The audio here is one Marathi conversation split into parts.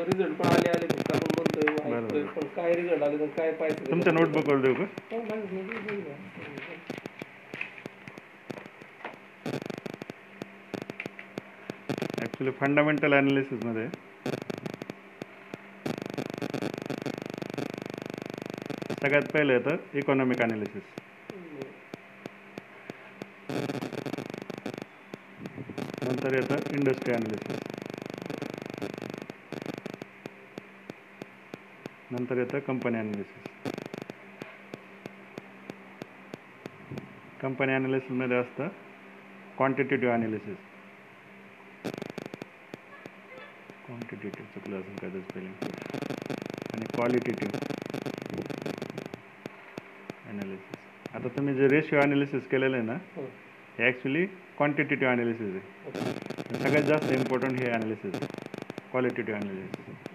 रिझल्ट पण आले आले फक्त आपण म्हणतोय. ऐकतोय, पण काय रिझल्ट आले तर काय पाहिजे तुमच्या नोटबुकवर देऊ का. ॲक्च्युली फंडामेंटल ॲनालिसिसमध्ये सगळ्यात पहिलं येतं इकॉनॉमिक ॲनालिसिस नंतर येतं इंडस्ट्री ॲनालिसिस नंतर येतं कंपनी ॲनालिसिस कंपनी ॲनालिसिसमध्ये असतं क्वांटिटेटिव्ह ॲनालिसिस क्वांटिटेटिव्ह चुकलं असेल काय स्पेलिंग आणि क्वालिटेटिव्ह ॲनालिसिस आता तुम्ही जे रेशिओ ॲनालिसिस केलेलं आहे ना हो. हे ॲक्च्युली क्वांटिटेटिव्ह ॲनालिसिस आहे. सगळ्यात जास्त इम्पॉर्टंट हे ॲनालिसिस आहे. क्वालिटेटिव्ह ॲनालिसिस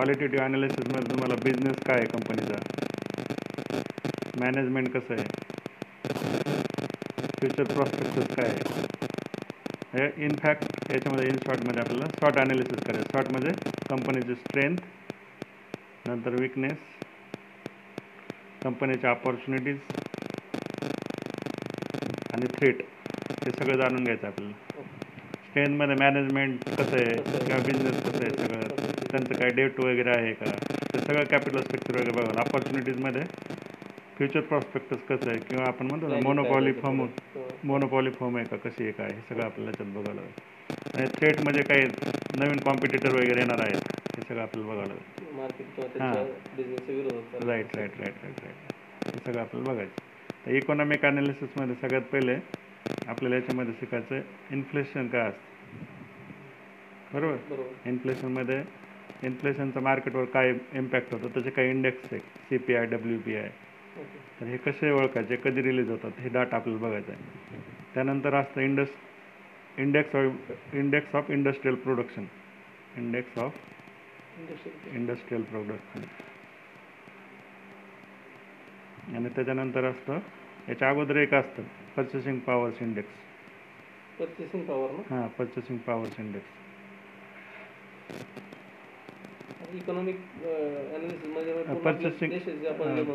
क्वालिटेटिव्ह ॲनालिसिसमध्ये तुम्हाला बिझनेस काय आहे कंपनीचा मॅनेजमेंट कसं आहे? फ्युचर प्रॉस्पेक्टस काय आहे? हे इनफॅक्ट याच्यामध्ये इन शॉर्टमध्ये आपल्याला शॉर्ट ॲनालिसिस करायचं. शॉर्टमध्ये कंपनीची स्ट्रेंथ नंतर विकनेस कंपनीच्या ऑपॉर्च्युनिटीज आणि थ्रेट हे सगळं जाणून घ्यायचं आपल्याला. स्ट्रेंथमध्ये मॅनेजमेंट कसं आहे? किंवा बिझनेस कसं आहे? सगळं. त्यांचं काय डेट वगैरे आहे का? ते सगळं कॅपिटल स्ट्रक्चर वगैरे बघायला ऑपॉर्च्युनिटीजमध्ये फ्युचर प्रॉस्पेक्टस कसं आहे? किंवा आपण म्हणतो ना मोनोपॉली फॉर्म. मोनोपॉली फॉर्म आहे का? कशी आहे काय? हे सगळं आपल्याला त्याच्यात बघायला लागेल आणि थ्रेटमध्ये काही नवीन कॉम्पिटिटर वगैरे येणार आहेत हे सगळं आपल्याला बघायला लागेल हां. Right right right right right हे सगळं आपल्याला बघायचं. तर इकॉनॉमिक ॲनालिसिसमध्ये सगळ्यात पहिले आपल्याला याच्यामध्ये शिकायचं इन्फ्लेशन काय असतं? बरोबर? बरोबर. इन्फ्लेशनमध्ये इन्फ्लेशनचा मार्केटवर काय इम्पॅक्ट होतो? त्याचे काही इंडेक्स आहे C P I W P I तर हे कसे ओळखायचे कधी रिलीज होतात हे डाटा आपल्याला बघायचं आहे. त्यानंतर असतं indus index of index of industrial production index of industry industrial production आणि त्याच्यानंतर असतं याच्या अगोदर एक असतं purchasing powers index purchasing power हां purchasing powers index economic purchasing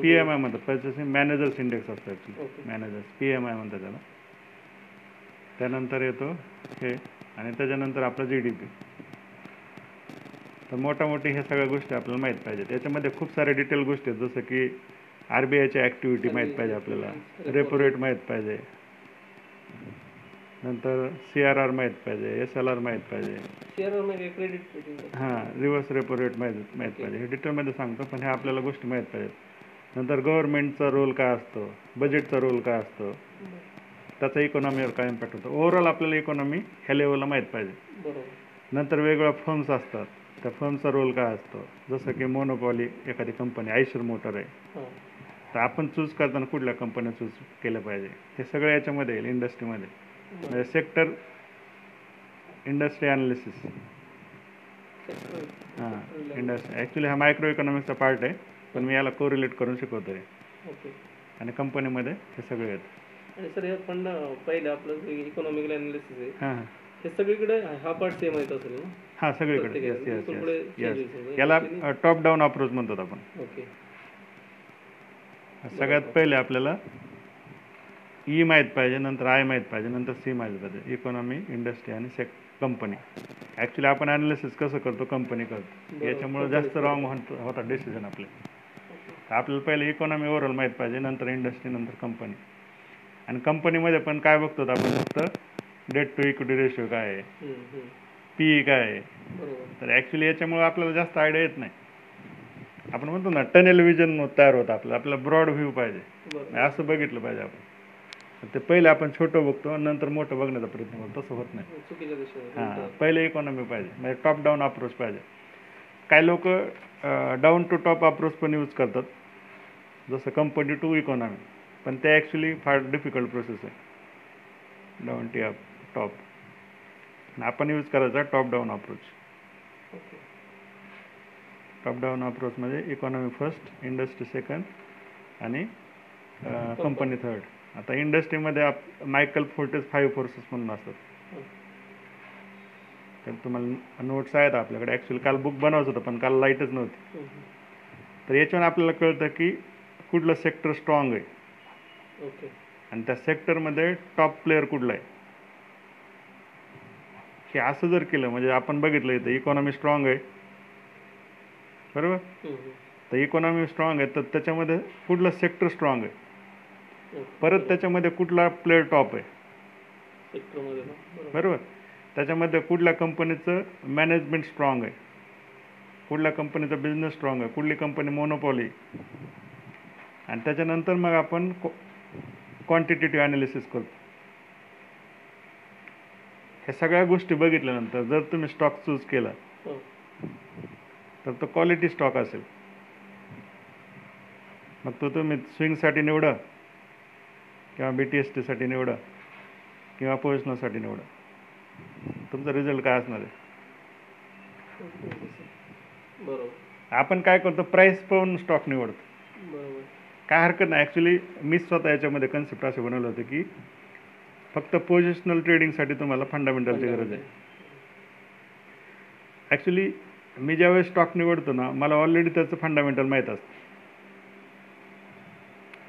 P M I म्हणतात पर्चेसिंग मॅनेजर्स इंडेक्स असतं actually okay. Managers P M I म्हणतात त्याला. त्यानंतर येतो हे आणि त्याच्यानंतर आपलं जी डी पी तर मोठामोठी ह्या सगळ्या गोष्टी आपल्याला माहीत पाहिजेत. याच्यामध्ये खूप सारे डिटेल गोष्टी आहेत जसं की आर बी आयची ॲक्टिव्हिटी माहीत पाहिजे आपल्याला. रेपो रेट माहीत पाहिजे. नंतर सी आर आर माहीत पाहिजे एस एल आर माहीत पाहिजे. क्रेडिट हां रिव्हर्स रेपो रेट माहीत माहीत पाहिजे. हे डिटेलमध्ये सांगतो पण ह्या आपल्याला गोष्टी माहीत पाहिजेत. नंतर गव्हर्नमेंटचा रोल काय असतो? बजेटचा रोल काय असतो? त्याचा इकॉनॉमीवर काय इम्पॅक्ट होतो? ओव्हरऑल आपल्याला इकॉनॉमी ह्या लेवलला माहीत पाहिजे. नंतर वेगवेगळ्या फर्म्स असतात. त्या फर्मचा रोल काय असतो? जसं की मोनोपॉली एखादी कंपनी आयशर मोटर आहे. तर आपण चूज करताना कुठल्या कंपन्या चूज केल्या पाहिजे? हे सगळं याच्यामध्ये येईल इंडस्ट्रीमध्ये सेक्टर इंडस्ट्री ॲनालिसिस हां इंडस्ट्री ॲक्च्युली हा मायक्रो इकॉनॉमिक्सचा पार्ट आहे पण मी याला कोरिलेट करून शिकवतो आहे ओके आणि कंपनीमध्ये हे सगळं येतं आणि सर हे फंड पहिलं आपलं इकॉनॉमिकल अनालिसिस आहे हां. हां सगळीकडे हा पार्ट सेम येत असेल ना? हां सगळीकडे. Yes yes. याला टॉप डाऊन अप्रोच म्हणतात आपण. ओके सगळ्यात पहिले आपल्याला ई माहीत पाहिजे नंतर आय माहीत पाहिजे नंतर सी माहीत पाहिजे. इकॉनॉमी इंडस्ट्री आणि सेक कंपनी ॲक्च्युली आपण ॲनालिसिस कसं करतो? कंपनी करतो. याच्यामुळे जास्त रॉंग होतात डिसिजन आपले. तर आपल्याला पहिले इकॉनॉमी ओव्हरऑल माहीत पाहिजे नंतर इंडस्ट्री नंतर कंपनी आणि कंपनीमध्ये पण काय बघतो आपण? फक्त डेट टू इक्विटी रेशिओ काय आहे. पी काय आहे? तर ॲक्च्युली याच्यामुळे आपल्याला जास्त आयडिया येत नाही. आपण म्हणतो ना टनेल विजन तयार होतं आपलं आपल्याला ब्रॉड व्ह्यू पाहिजे. असं बघितलं पाहिजे आपण. ते पहिले आपण छोटं बघतो आणि नंतर मोठं बघण्याचा प्रयत्न करतो. तसं होत नाही. हां पहिले इकॉनॉमी पाहिजे. म्हणजे टॉप डाऊन अप्रोच पाहिजे. काही लोक डाऊन टू टॉप अप्रोच पण यूज करतात. जसं कंपनी टू इकॉनॉमी पण ते ॲक्च्युली फार डिफिकल्ट प्रोसेस आहे. डाऊन टी अप टॉप आपण यूज करायचा top down approach top down अप्रोचमध्ये economy first industry second आणि कंपनी थर्ड आता इंडस्ट्रीमध्ये आप मायकल फोर्टेस फाईव्ह फोर्सेस म्हणून असतात. तर तुम्हाला नोट्स आहेत आपल्याकडे. ॲक्च्युली काल बुक बनवायचं होतं पण काल लाईटच नव्हती. तर याच्यावर आपल्याला कळतं की कुठलं सेक्टर स्ट्रॉंग आहे. ओके आणि त्या सेक्टरमध्ये टॉप प्लेअर कुठला आहे? हे असं जर केलं म्हणजे आपण बघितलं इथं इकॉनॉमी स्ट्रॉंग आहे. बरोबर. तर इकॉनॉमी स्ट्रॉंग आहे तर त्याच्यामध्ये कुठलं सेक्टर स्ट्रॉंग आहे. परत त्याच्यामध्ये कुठला प्लेअर टॉप आहे? बरोबर. त्याच्यामध्ये कुठल्या कंपनीचं मॅनेजमेंट स्ट्रॉंग आहे? कुठल्या कंपनीचा बिझनेस स्ट्रॉंग आहे? कुठली कंपनी मोनोपॉली आणि त्याच्यानंतर मग आपण क्वांटिटेटिव्ह ॲनालिसिस करतो. ह्या सगळ्या गोष्टी बघितल्यानंतर जर तुम्ही स्टॉक चूज केला हो. तर तो क्वालिटी स्टॉक असेल. मग तो तुम्ही स्विंगसाठी निवडा. किंवा बी टी एस टीसाठी निवडा किंवा पोझिशनसाठी निवडा. तुमचा रिझल्ट काय असणार आहे. बरोबर. आपण काय करतो? प्राईस पाहून स्टॉक निवडतो. बरोबर. काय हरकत नाही. ॲक्च्युली मी स्वतः याच्यामध्ये कन्सेप्ट असे बनवलं होतं की फक्त पोझिशनल ट्रेडिंगसाठी तुम्हाला फंडामेंटलची गरज आहे. ॲक्च्युली मी ज्यावेळेस स्टॉक निवडतो ना मला ऑलरेडी त्याचं फंडामेंटल माहीत असतं.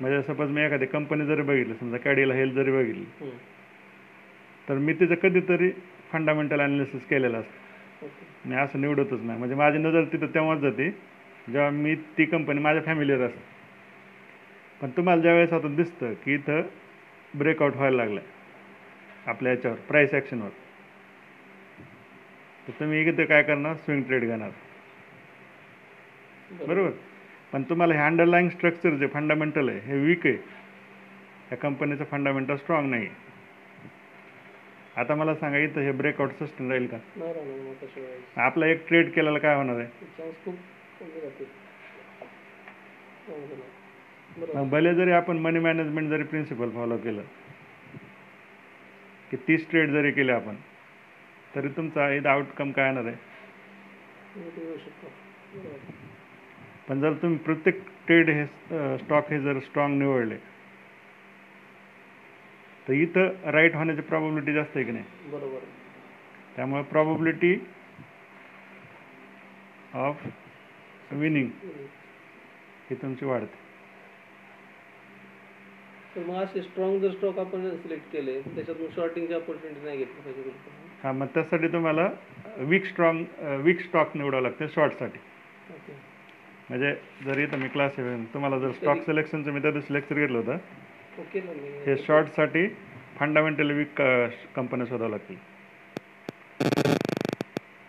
म्हणजे सपोज मी एखादी कंपनी जरी बघितली समजा कॅडीला हेल्थ जरी बघितली. तर मी तिचं कधीतरी फंडामेंटल अनालिसिस केलेलं असतं. मी असं निवडतच नाही. म्हणजे माझी नजर तिथं तेव्हाच जाते जेव्हा मी ती कंपनी माझ्या फॅमिलीवर असते. पण तुम्हाला ज्यावेळेस आता दिसतं की इथं ब्रेकआउट व्हायला लागलं आपल्या याच्यावर प्राईस ॲक्शनवर तर तुम्ही इथे काय करणार? स्विंग ट्रेड घेणार. बरोबर? पण तुम्हाला हे अंडरलाईंग स्ट्रक्चर जे फंडामेंटल आहे हे वीक आहे या कंपनीचं फंडामेंटल स्ट्रॉंग नाही आहे आता मला सांगा इथं हे ब्रेकआउट सस्टेन राहील का? आपला एक ट्रेड केलेला काय होणार आहे? भले जरी आपण मनी मॅनेजमेंट जरी प्रिन्सिपल फॉलो केलं की तीस ट्रेड जरी केले आपण तरी तुमचा इथं आउटकम काय येणार आहे? पण जर तुम्ही प्रत्येक ट्रेड हे स्टॉक हे जर स्ट्रॉंग निवडले तर इथं राईट होण्याची प्रॉबिलिटी जास्त आहे की नाही? बरोबर. त्यामुळे प्रॉबिलिटी ऑफ विनिंग. ही तुमची वाढते. तर मग असे स्ट्रॉंग जर स्टॉक आपण सिलेक्ट केले त्याच्यात मग शॉर्टिंगची ऑपॉर्च्युनिटी नाही घेतली पाहिजे. हा मग त्यासाठी तुम्हाला वीक स्ट्रॉंग वीक स्टॉक निवडावं लागते शॉर्टसाठी म्हणजे जर मी क्लास तुम्हाला जर स्टॉक सिलेक्शनचं मी त्या दिवशी लेक्चर घेतलं होतं. हे शॉर्टसाठी फंडामेंटली वीक कंपन्या शोधावं लागतील.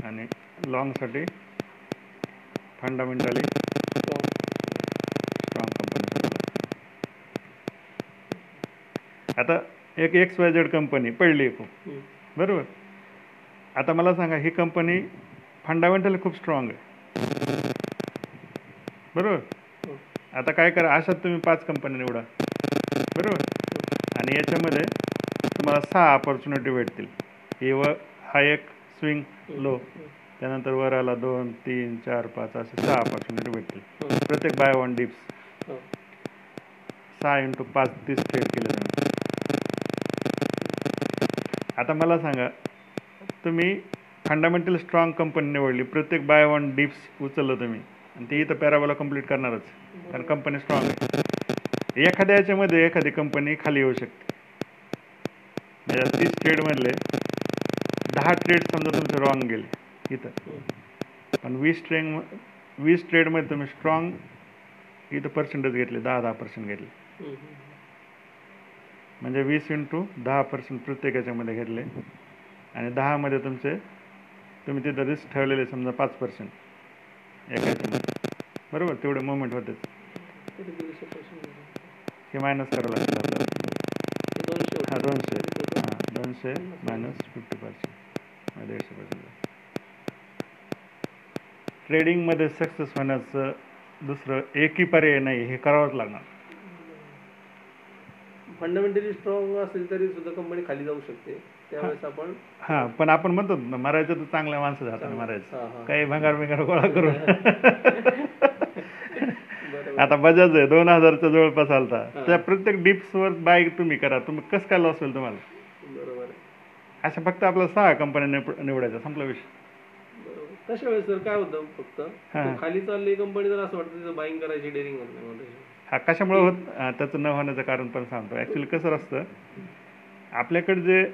आणि लॉंगसाठी फंडामेंटली. स्ट्रॉंग कंपनी शोधावं लागतील. आता एक एक्स वाय झेड कंपनी पडली खूप. बरोबर? आता मला सांगा ही कंपनी फंडामेंटली खूप स्ट्रॉंग आहे. बरोबर? आता काय करा अशात तुम्ही पाच कंपन्या निवडा. बरोबर? आणि याच्यामध्ये तुम्हाला सहा ऑपॉर्च्युनिटी भेटतील. हे व हा एक स्विंग लो त्यानंतर वर आला दोन तीन चार पाच असे सहा ऑपॉर्च्युनिटी भेटतील. प्रत्येक बाय वन डिप्स सहा इंटू पाच तीस ट्रेड केले तुम्ही आता मला सांगा तुम्ही फंडामेंटल स्ट्रॉंग कंपनी निवडली प्रत्येक बाय वन डिप्स उचललं तुम्ही. आणि ते इथं पॅराबोला कंप्लीट करणारच. कारण कंपनी स्ट्रॉंग आहे. एखाद्या याच्यामध्ये एखादी कंपनी खाली येऊ शकते. म्हणजे तीस ट्रेडमधले दहा ट्रेड समजा तुमचे रॉंग गेले इथं. पण वीस ट्रेड वीस ट्रेडमध्ये तुम्ही स्ट्रॉंग इथं पर्सेंटेज घेतले दहा दहा पर्सेंट घेतले. म्हणजे वीस इंटू दहा पर्सेंट प्रत्येक याच्यामध्ये घेतले. आणि दहामध्ये तुमचे तुम्ही तिथं रिस्क ठेवलेले समजा पाच पर्सेंट एका याच्यामध्ये. बरोबर तेवढे मुवमेंट होते तरी दीडशे percent झाले. हे मायनस करावं लागतं आपल्याला हे दोनशे हा. दोनशे मायनस फिफ्टी पर्सेंट दीडशे पर्सेंट ट्रेडिंगमध्ये सक्सेस होण्याचं दुसरं एकही पर्याय नाही हे करावंच लागणार फंडामेंटली स्ट्रॉंग असेल तरी सुद्धा कंपनी खाली जाऊ शकते त्यावेळेस आपण हां पण आपण म्हणतो ना मारायचं तर चांगल्या माणसाच्या हाताने मारायचं. काही भंगार बिंगार गोळा करून. आता बजाज आहे दोन हजारच्या जवळपास आलता. त्या प्रत्येक डिप्सवर बाय तुम्ही करा. तुम्ही कसं काय लॉस होईल तुम्हाला? बरोबर. अशा फक्त आपल्याला सहा कंपन्या निवडायच्या संपला विषय. तशा वेळेस सर काय होतं फक्त? खाली चालली कंपनी तर असं वाटतं बाईंग करायची डेअरिंग होत नाही मला. हा कशामुळे होत? त्याचं न होण्याचं कारण पण सांगतो. ॲक्च्युली कसं असतं? आपल्याकडे जे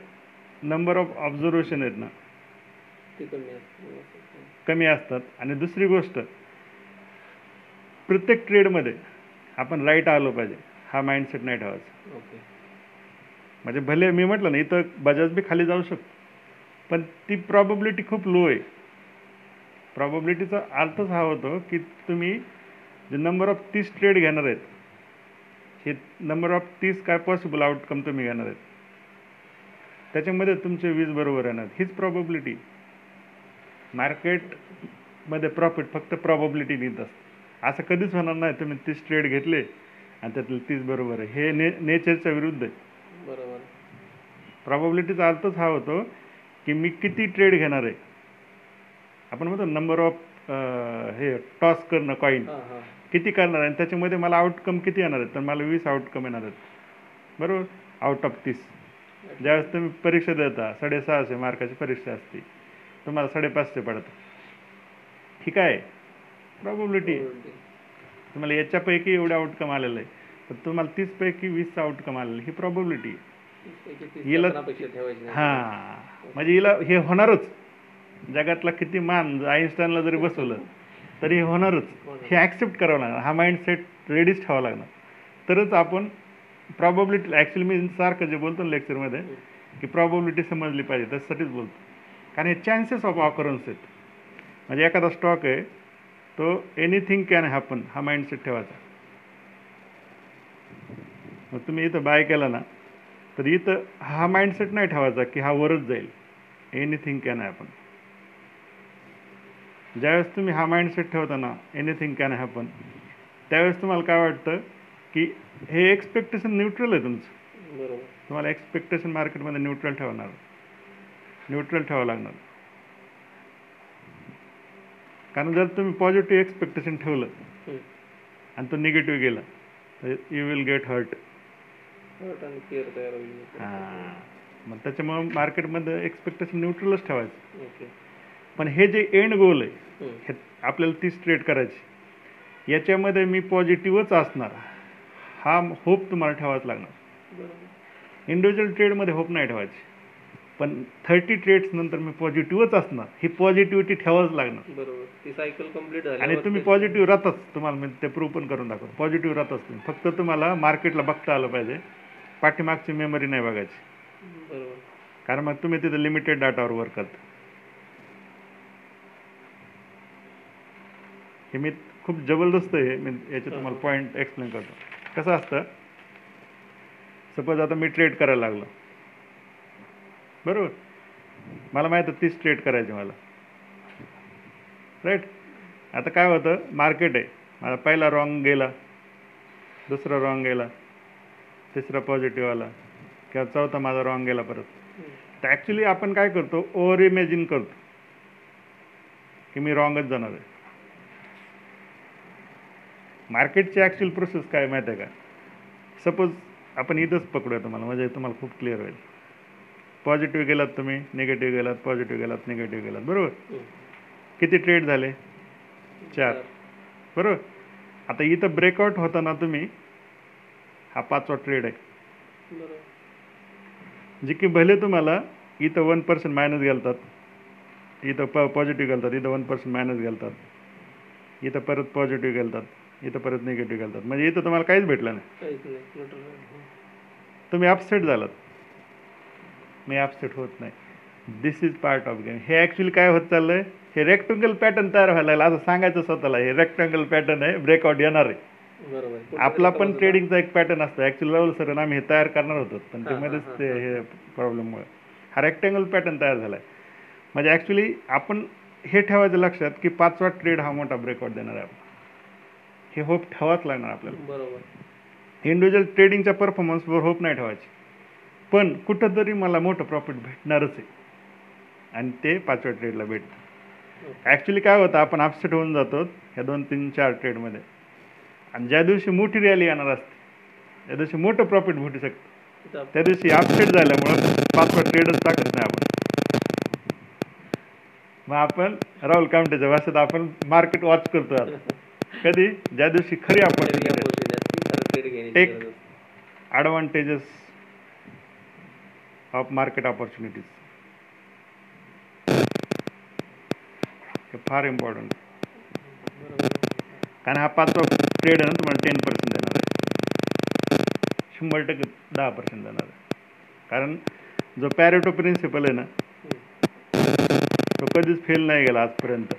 नंबर ऑफ ऑब्झर्वेशन आहेत ना ते कमी असतं. कमी असतात. आणि दुसरी गोष्ट प्रत्येक ट्रेडमध्ये आपण राईट आलो पाहिजे. हा माइंडसेट नाही ठेवायचा. ओके म्हणजे भले मी म्हटलं ना इथं बजाज बी खाली जाऊ शकतो. पण ती प्रॉबिलिटी खूप लो आहे. प्रॉबिलिटीचा अर्थच हा होतो की तुम्ही जे नंबर ऑफ तीस ट्रेड घेणार आहेत हे नंबर ऑफ तीस काय पॉसिबल आउटकम तुम्ही घेणार आहेत. त्याच्यामध्ये तुमचे वीस बरोबर येणार हीच प्रॉबिलिटी मार्केटमध्ये प्रॉफिट फक्त प्रॉबिलिटी देत असतं. असं कधीच होणार नाही. तुम्ही तीस ट्रेड घेतले आणि त्यातले तीस बरोबर आहे. हे ने नेचरच्या विरुद्ध आहे. बरोबर. प्रॉबिलिटीचा अर्थच हा होतो की मी किती ट्रेड घेणार आहे. आपण म्हणतो नंबर ऑफ हे टॉस करणं कॉईन किती करणार आहे? आणि त्याच्यामध्ये मला आउटकम किती येणार आहेत? तर मला वीस आउटकम येणार आहेत. बरोबर? आउट ऑफ तीस. ज्यावेळेस तुम्ही परीक्षा देता साडेसहाशे मार्काची परीक्षा असते तुम्हाला साडेपाचशे पडतं ठीक आहे? प्रॉबिलिटी तुम्हाला याच्यापैकी एवढं आउटकम आलेलं आहे. तर तुम्हाला तीसपैकी वीसचं आउटकम आलेलं आहे. ही प्रॉबिलिटी हिला- हां. म्हणजे हिला हे होणारच. जगातला किती मान आईन्स्टाईनला जरी बसवलं तरी हे होणारच. हे ॲक्सेप्ट करावं लागणार. हा माइंडसेट रेडीच ठेवावा लागणार. तरच आपण प्रॉबबिलिटी ॲक्च्युली मी सारखं जे बोलतो ना लेक्चरमध्ये की प्रॉबबिलिटी समजली पाहिजे त्याच्यासाठीच बोलतो. कारण हे चान्सेस ऑफ ऑकरन्स आहेत. म्हणजे एखादा स्टॉक आहे तो एनिथिंग कॅन हॅपन हा माइंडसेट ठेवायचा. मग तुम्ही इथं बाय केला ना तर इथं हा माइंडसेट नाही ठेवायचा की हा वरच जाईल. एनिथिंग कॅन हॅपन ज्यावेळेस तुम्ही हा माइंडसेट ठेवता ना एनिथिंग कॅन हॅपन त्यावेळेस तुम्हाला काय वाटतं की हे एक्सपेक्टेशन न्यूट्रल आहे तुमचं. बरोबर. तुम्हाला एक्सपेक्टेशन मार्केटमध्ये न्यूट्रल ठेवणार. न्यूट्रल ठेवावं लागणार. कारण जर तुम्ही पॉझिटिव्ह एक्सपेक्टेशन ठेवलं. आणि तो निगेटिव्ह गेला तर यू विल गेट हर्ट हां. मग त्याच्यामुळं मार्केटमध्ये एक्सपेक्टेशन न्यूट्रलच ठेवायचं. ओके पण हे जे एंड गोल आहे. हे आपल्याला तीच ट्रेड करायची. याच्यामध्ये मी पॉझिटिव्हच असणार. हा होप तुम्हाला ठेवावाच लागणार. इंडिव्हिज्युअल ट्रेडमध्ये होप नाही ठेवायची. पण थर्टी ट्रेड्स नंतर मी पॉझिटिव्हच असणार. ही पॉझिटिव्हिटी ठेवावंच लागणार. बरोबर. ती सायकल झाली आणि तुम्ही पॉझिटिव्ह राहताच तुम्हाला मी ते प्रूव्ह पण करून दाखव पॉझिटिव्ह राहताच तुम्ही फक्त तुम्हाला मार्केटला बघता आलं पाहिजे. पाठीमागची मेमरी नाही बघायची. बरोबर. कारण मग तुम्ही तिथे लिमिटेड डाटावर वर्क करता. हे मी खूप जबरदस्त आहे. मी याचे तुम्हाला पॉईंट एक्सप्लेन करतो. कसं असतं? सपोज आता मी ट्रेड करायला लागलो. बरोबर. मला माहीत आहे ती स्ट्रेट करायची मला. राईट आता काय होतं मार्केट आहे. माझा पहिला रॉंग गेला दुसरा रॉंग गेला तिसरा पॉझिटिव्ह आला किंवा चौथा माझा रॉंग गेला परत. तर ॲक्च्युली आपण काय करतो ओव्हर इमॅजिन करतो की मी रॉंगच जाणार आहे. मार्केटची ॲक्च्युअल प्रोसेस काय माहिती आहे का? सपोज आपण इथंच पकडूया तुम्हाला म्हणजे तुम्हाला खूप क्लिअर होईल. पॉझिटिव्ह गेलात तुम्ही निगेटिव्ह गेलात पॉझिटिव्ह गेलात निगेटिव्ह गेलात. बरोबर? हम्म. किती ट्रेड झाले? चार. बरोबर? आता इथं ब्रेकआउट होताना तुम्ही हा पाचवा ट्रेड आहे. जे की भले तुम्हाला इथं वन पर्सेंट मायनस घालतात इथं प पॉझिटिव्ह घालतात इथं वन पर्सेंट मायनस घालतात इथं परत पॉझिटिव्ह घालतात इथं परत निगेटिव्ह घालतात म्हणजे इथं तुम्हाला काहीच भेटलं नाही. तुम्ही अपसेट झालात. मी अपसेट होत नाही. This is part of game हे ॲक्च्युली काय होत चाललंय? हे रेक्टँगल पॅटर्न तयार व्हायला लागलं. असं सांगायचं स्वतःला हे रेक्टँगल पॅटर्न आहे ब्रेकआउट येणार आहे. बरोबर. आहे. आपला पण ट्रेडिंगचा एक पॅटर्न असतो. ॲक्च्युली राहुल सर आम्ही हे तयार करणार होतो पण ते मध्येच हा, ते हे. प्रॉब्लेममुळे हा रेक्टँगल पॅटर्न तयार झाला आहे म्हणजे ॲक्च्युली आपण हे ठेवायचं लक्षात की पाचवा ट्रेड हा मोठा ब्रेकआउट देणार आहे. हे होप ठेवाच लागणार आपल्याला. बरोबर. इंडिव्हिज्युअल ट्रेडिंगच्या परफॉर्मन्सवर होप नाही ठेवायची. पण कुठंतरी मला मोठं प्रॉफिट भेटणारच आहे. आणि ते पाचव्या ट्रेडला भेटतं. ॲक्च्युली काय होतं आपण अपसेट होऊन जातो ह्या दोन तीन चार ट्रेडमध्ये आणि ज्या दिवशी मोठी रॅली येणार असते त्या दिवशी मोठं प्रॉफिट भेटू शकतं. त्या दिवशी अपसेट झाल्यामुळं पाचवा ट्रेडच टाकत नाही आपण. मग आपण राहुल कामटेच्या भाषेत आपण मार्केट वॉच करतो आता. कधी? ज्या दिवशी खरी खरी अपॉर्च्युनिटी opportunity असते, खरं trade घेण्याची Take- गरज असते. ॲडव्हान्टेजेस ऑफ मार्केट ऑपॉर्च्युनिटीज हे फार इम्पॉर्टंट कारण हा पाचवा ट्रेड आहे ना तुम्हाला टेन पर्सेंट देणार आहे शंभर टक्के दहा पर्सेंट देणार आहे कारण जो पॅरेटो प्रिन्सिपल आहे ना तो कधीच फेल नाही गेला आजपर्यंत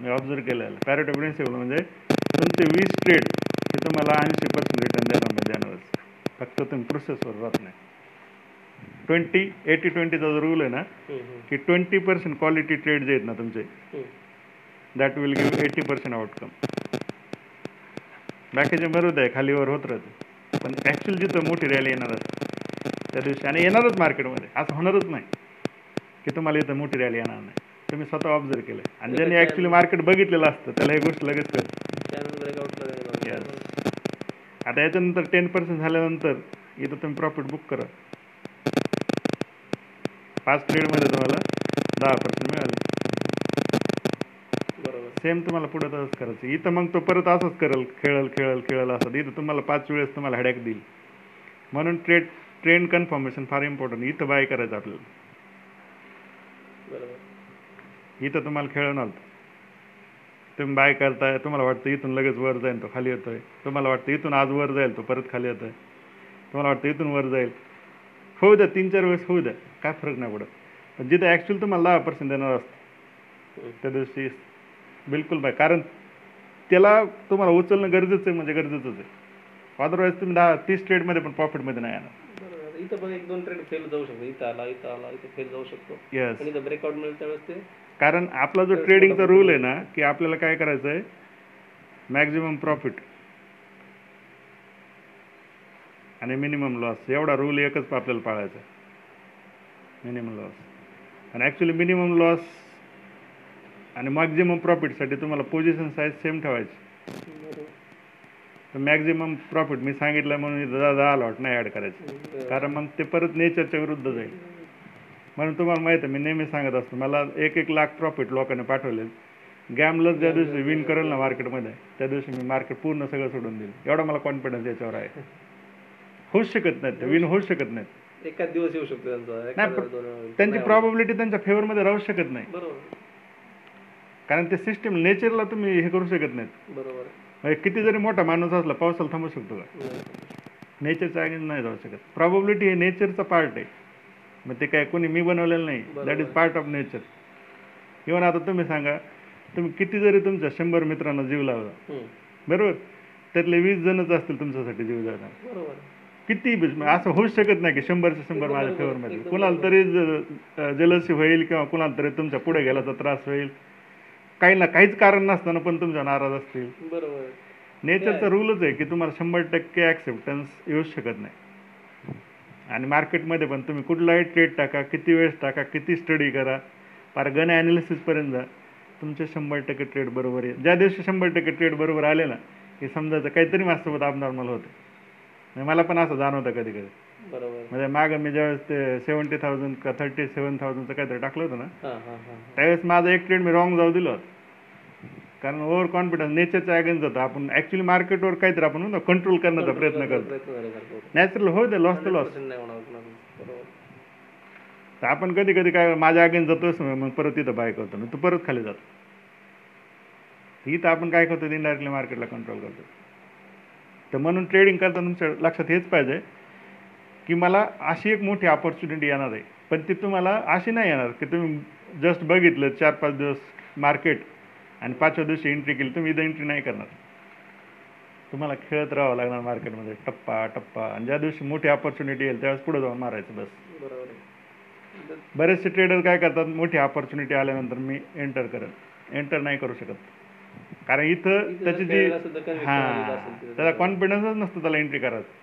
मी ऑब्झर्व केलेला पॅरेटो प्रिन्सिपल म्हणजे तुमचे वीस ट्रेड हे तुम्हाला ऐंशी पर्सेंट रिटर्न देणार म्हणजे फक्त तुम्ही प्रोसेसवर राहत नाही ट्वेंटी एटी ट्वेंटीचा जो रूल आहे ना की ट्वेंटी पर्सेंट क्वालिटी ट्रेड जे आहेत ना तुमचे. That will give eighty percent outcome बाकीचे मरूद आहे खालीवर होत राहते. पण ॲक्च्युअल जिथं मोठी रॅली येणार असते त्या दिवशी आणि येणारच मार्केटमध्ये असं होणारच नाही की तुम्हाला इथं मोठी रॅली येणार नाही. तुम्ही स्वतः ऑब्झर्व केलं आणि ज्यांनी ॲक्च्युली मार्केट बघितलेलं असतं त्याला ही गोष्ट लगेच कळते. आता याच्यानंतर टेन पर्सेंट झाल्यानंतर इथं तुम्ही प्रॉफिट बुक करा. पाच ट्रेडमध्ये तुम्हाला दहा पर्सेंट मिळाले. बरोबर. सेम तुम्हाला पुढे तसंच करायचं. इथं मग तो परत असंच करेल खेळल खेळल खेळल असं. इथं तुम्हाला पाच वेळेस तुम्हाला हॅडॅक देईल. म्हणून ट्रेड ट्रेंड कन्फर्मेशन फार इम्पॉर्टंट इथं बाय करायचं आपल्याला. बरोबर. इथं तुम्हाला आलं तुम्ही बाय करताय तुम्हाला वाटतं इथून लगेच वर जाईल तो खाली येतोय. तुम्हाला वाटतं इथून आज वर जाईल तो परत खाली येतोय. तुम्हाला वाटतं इथून वर जाईल. होऊ द्या तीन चार वेळेस होऊ द्या काय फरक नाही पडत पण जिथं ॲक्च्युअल तुम्हाला दहा पर्सेंट देणार असतं. त्या दिवशी बिलकुल बाय कारण त्याला तुम्हाला उचलणं गरजेचं आहे म्हणजे गरजेचंच आहे अदरवाईज तुम्ही दहा तीस ट्रेडमध्ये पण प्रॉफिटमध्ये नाही येणार इथं पण एक दोन ट्रेड फेल जाऊ शकतो इथं आला इथं आला इथं फेल जाऊ शकतो येस आणि इथं ब्रेकआउट मिळेल त्यावेळेस ते कारण आपला जो ट्रेडिंगचा रूल आहे ना की आपल्याला काय करायचं आहे मॅक्झिमम प्रॉफिट आणि मिनिमम लॉस एवढा रूल एकच आपल्याला पाळायचा मिनिमम लॉस आणि ॲक्च्युली मिनिमम लॉस आणि मॅक्झिमम प्रॉफिटसाठी तुम्हाला पोझिशन साईज सेम ठेवायची तर मॅक्झिमम प्रॉफिट मी सांगितलं म्हणून दहा दहा लॉट नाही ॲड करायचं कारण मग ते परत नेचरच्या विरुद्ध जाईल म्हणून तुम्हाला माहिती आहे मी नेहमी सांगत असतो मला एक एक लाख प्रॉफिट लोकांनी पाठवले गॅमलर ज्या दिवशी विन करेल ना मार्केटमध्ये त्या दिवशी मी मार्केट पूर्ण सगळं सोडून देईल एवढा मला कॉन्फिडन्स याच्यावर आहे होऊच शकत नाहीत विन होऊच शकत. नाहीत. एकाच दिवस येऊ शकतो त्यांचा. त्यांची प्रॉबिलिटी त्यांच्या फेवरमध्ये राहू शकत नाही. बरोबर. कारण ते सिस्टीम नेचरला तुम्ही हे करू शकत नाहीत. बरोबर. म्हणजे किती जरी मोठा माणूस असला पावसाला थांबू शकतो का? नाही. नेचरच्या अगेन्स्ट नाही जाऊ शकत. प्रॉबबिलिटी हे नेचरचा पार्ट आहे. मग ते काय कोणी मी बनवलेलं नाही. That is part of nature even आता तुम्ही सांगा तुम्ही किती जरी तुमच्या शंभर मित्रांना जीव लावला. बरोबर? त्यातले वीस जणच असतील तुमच्यासाठी जीव बरोबर. किती असं होऊच शकत नाही की शंभरचे शंभर माझ्या फेवरमध्ये कुणाला तरी जलसी होईल किंवा कुणाला तरी तुमच्यापुढे गेल्याचा त्रास होईल. काही ना काहीच कारण नसताना पण तुमच्या नाराज असतील. बरोबर. नेचरचा रूलच आहे की तुम्हाला शंभर टक्के ॲक्सेप्टन्स येऊच शकत नाही. आणि मार्केटमध्ये पण तुम्ही कुठलाही ट्रेड टाका किती वेळेस टाका किती स्टडी करा फार गण ॲनालिसिसपर्यंत जा. तुमचे शंभर टक्के ट्रेड बरोबर आहे ज्या दिवशी शंभर टक्के ट्रेड बरोबर आले ना की समजायचं काहीतरी माझ्यासोबत abnormal होतं. मला पण असं जाणवतं कधी कधी बरोबर. म्हणजे मागं मी ज्यावेळेस ते सेवन्टी थाउजंड का थर्टी सेवन थाउजंडचं काहीतरी टाकलं होतं ना हा हा हा त्यावेळेस माझं एक ट्रेड मी रॉंग जाऊ दिलं. होतं कारण ओव्हर कॉन्फिडन्स नेचरच्या अगेन्स्ट जातो आपण ॲक्च्युली मार्केटवर काहीतरी आपण कंट्रोल करण्याचा प्रयत्न करतो. नॅचरल हो दे लॉस तर लॉस 100% नाही होणार कुणाला. बरोबर. तर आपण कधी कधी काय माझ्या अगेन्स्ट जातोच मग परत तिथं बाय करतो. मग तू परत खाली जातो. इथं आपण काय करतो इनडायरेक्टली मार्केटला कंट्रोल करतो. तर म्हणून ट्रेडिंग करताना तुमच्या लक्षात हेच पाहिजे की मला अशी एक मोठी ऑपॉर्च्युनिटी येणार आहे. पण ती तुम्हाला अशी नाही येणार की तुम्ही जस्ट बघितलं चार पाच दिवस मार्केट आणि पाचव्या दिवशी एंट्री केली तुम्ही इथं एंट्री नाही करणार. तुम्हाला खेळत राहावं लागणार मार्केटमध्ये टप्पा टप्पा. आणि ज्या दिवशी मोठी ऑपॉर्च्युनिटी येईल त्यावेळेस पुढे जाऊन मारायचं बस. बरोबर आहे. तर बरेचसे ट्रेडर काय करतात मोठी ऑपॉर्च्युनिटी आल्यानंतर मी एंटर करेन. एंटर नाही करू शकत. कारण इथं त्याची जी हां. त्याला कॉन्फिडन्सच नसतं त्याला एंट्री करायचं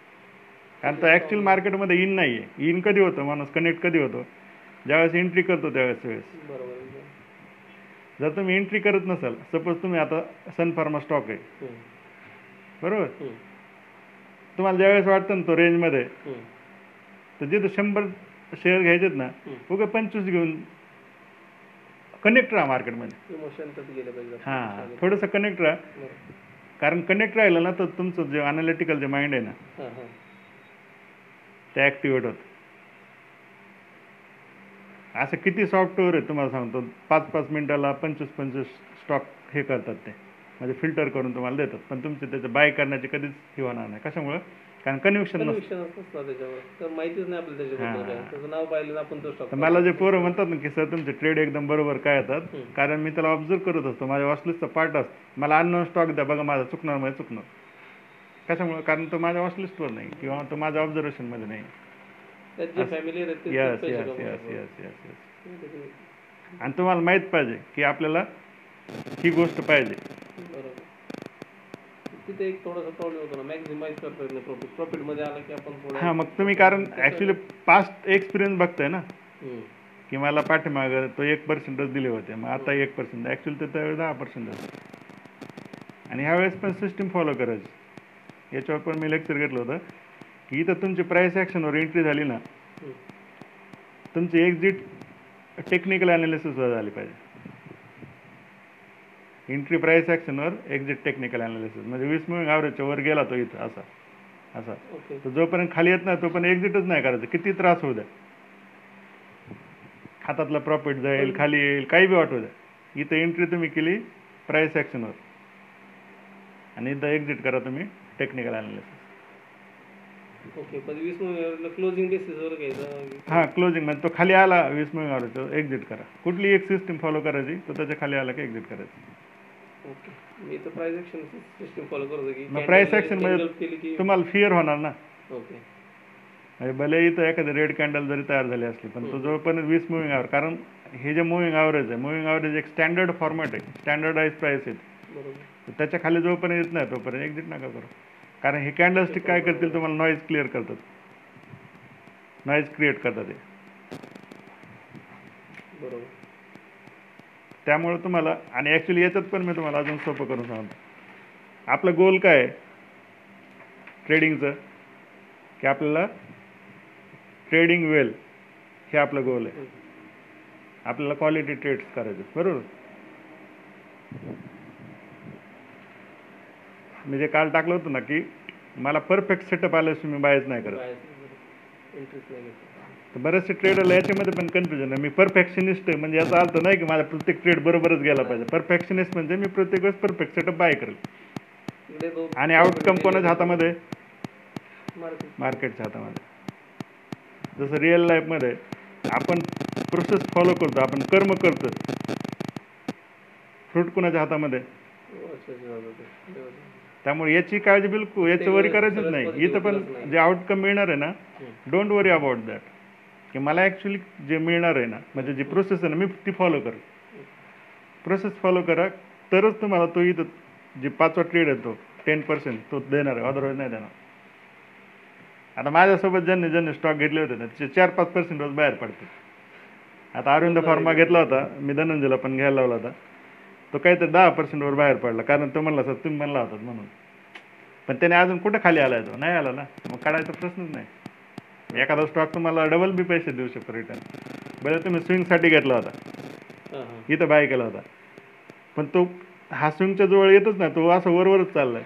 कारण तो ॲक्च्युअल मार्केटमध्ये इन नाही आहे इन कधी होतं माणूस कनेक्ट कधी होतो ज्यावेळेस एंट्री करतो त्यावेळेस वेळेस. जर तुम्ही एंट्री करत नसाल सपोज तुम्ही आता सन फार्मा स्टॉक आहे. बरोबर. तुम्हाला ज्यावेळेस वाटतं ना तो रेंजमध्ये. तर जिथं शंभर शेअर घ्यायचेत ना उगा पंचवीस घेऊन कनेक्ट राहा मार्केटमध्ये हां थोडंसं कनेक्ट राहा. कारण कनेक्ट राहिलं ना तर तुमचं जे अनालिटिकल जे माइंड आहे ना ते ॲक्टिवेट होतं. असं किती सॉफ्टवेअर आहे तुम्हाला सांगतो. पाच पाच मिनिटाला पंचवीस पंचवीस स्टॉक हे करतात ते. म्हणजे फिल्टर करून तुम्हाला देतात. पण तुमचे त्याचं बाय करण्याची कधीच हे होणार नाही. कशामुळं? कारण कन्व्हिक्शन त्याच्यावर. माहितीच नाही आपल्याला त्याच्याबद्दल काय. त्याचं नाव पाहिलं ना आपण तो स्टॉक तर मला जे पोरं म्हणतात ना की सर तुमचे ट्रेड एकदम बरोबर काय येतात. कारण मी त्याला ऑब्झर्व करत असतो. माझ्या वॉशलिस्टचा पार्ट असतो. मला अन्न स्टॉक द्या. बघा माझा चुकणार म्हणजे चुकणार. कशामुळे? कारण तो माझ्या वॉशलिस्टवर नाही. किंवा तो माझ्या ऑब्झर्वेशनमध्ये नाही. Yes yes. Yes yes yes yes आणि तुम्हाला माहीत पाहिजे की आपल्याला ही गोष्ट पाहिजे. बरोबर. तिथे एक थोडासा प्रॉब्लेम होतो ना. मॅक्झिमाइज करता येत नाही प्रॉफिट प्रॉफिटमध्ये आलं की आपण थोडं हां मग तुम्ही कारण ॲक्च्युली पास्ट एक्सपिरियन्स बघताय ना. की मला पाठीमागं तो एक पर्सेंटच दिले होते. मग आता एक पर्सेंट ॲक्च्युली ते त्यावेळी दहा पर्सेंट आणि ह्यावेळेस पण सिस्टीम फॉलो करायची. याच्यावर पण मी लेक्चर घेतलं होतं. की इथं तुमची प्राईस ॲक्शनवर एंट्री झाली ना. तुमची एक्झिट टेक्निकल अनालिसिस झाली पाहिजे. एंट्री प्राईस ॲक्शनवर एक्झिट टेक्निकल अनालिसिस म्हणजे वीस मिळून ॲव्हरेजच्या वर गेला तो इथं असा. असा. ओके तर जोपर्यंत खाली येत नाही तोपर्यंत एक्झिटच नाही करायचं. किती त्रास होऊ द्या. हातातला प्रॉफिट जाईल खाली येईल काही बी वाटू द्या. इथं एंट्री तुम्ही केली प्राईस ॲक्शनवर आणि इथं एक्झिट करा तुम्ही टेक्निकल अनालिसिस ओके वीस क्लोजिंग बेसिसवर घ्यायचं. हां क्लोजिंग म्हणजे तो खाली आला वीस मिळून एक्झिट करा. कुठली एक सिस्टीम फॉलो करायची तो त्याच्याखाली आला की एक्झिट करायचं. ओके मी तर प्राइस ऍक्शन सिस्टम फॉलो करतो की मग म्हणजे की तुम्हाला फिअर होणार ना. ओके भले इथं एखादी रेड कॅन्डल जरी तयार झाली असली पण तो जवळपर्यंत वीस मुव्हिंग आवर कारण हे जे मुव्हिंग ॲव्हरेज आहे मुव्हिंग ॲव्हरेज एक स्टँडर्ड फॉर्मॅट आहे. स्टँडर्डाइज प्राईस आहे त्याच्याखाली जोपर्यंत येत नाही तोपर्यंत. एक्झिट नका करू. कारण हे कॅन्डलस्टिक काय करतील तुम्हाला नॉईज क्लिअर करतात. नॉईज क्रिएट करतात ते. बरोबर. त्यामुळे तुम्हाला आणि ॲक्च्युली याच्यात पण मी तुम्हाला अजून सोपं करून सांगतो. आपलं गोल काय आहे? ट्रेडिंगचं की आपल्याला ट्रेडिंग वेल हे आपलं गोल आहे. आपल्याला क्वालिटी ट्रेड्स करायचे बरोबर? मी जे काल टाकलं होतं ना की मला परफेक्ट सेटअप आल्याशिवाय मी बायच नाही करत. इंटरेस्ट नाही तर बरेचसे ट्रेडरला याच्यामध्ये पण कन्फ्युजन आहे. मी परफेक्शनिस्ट आहे म्हणजे याचा अर्थ नाही की माझा प्रत्येक ट्रेड बरोबरच गेला पाहिजे. परफेक्शनिस्ट म्हणजे मी प्रत्येक वेळेस परफेक्ट सेटअप बाय करेल. आणि आउटकम कोणाच्या हातामध्ये? मार्केट मार्केटच्या हातामध्ये. जसं रिअल लाईफमध्ये आपण प्रोसेस फॉलो करतो आपण कर्म करतो. फ्रूट कुणाच्या हातामध्ये? त्यामुळे याची काळजी बिलकुल याची वरी करायचीच नाही. इथं पण जे आउटकम मिळणार आहे ना डोंट वरी अबाउट दॅट की मला ॲक्च्युली जे मिळणार आहे ना म्हणजे जी प्रोसेस आहे ना मी ती फॉलो करेन प्रोसेस फॉलो करा तरच तुम्हाला तो इथं जे पाचवा ट्रेड आहे तो टेन पर्सेंट तो देणार आहे अदरवाईज नाही देणार. आता माझ्यासोबत ज्यांनी ज्यांनी स्टॉक घेतले होते ना त्याचे चार पाच पर्सेंट रोज बाहेर पडते आता अरविंद फार्मा घेतला होता मी धनंजयला पण घ्यायला लावला होता. तो काहीतरी दहा पर्सेंटवर बाहेर पडला कारण तो म्हणला सर तुम्ही म्हणला होतात म्हणून. पण त्याने अजून कुठं खाली आला तो? नाही आला ना? मग काढायचा प्रश्नच नाही. एखादा स्टॉक तुम्हाला डबल बी पैसे देऊ शकतो रिटर्न बरं तुम्ही स्विंगसाठी घेतला होता. इथं बाय केला होता. पण तो हा स्विंगच्या जवळ येतच नाही तो असं वरवरच चाललाय.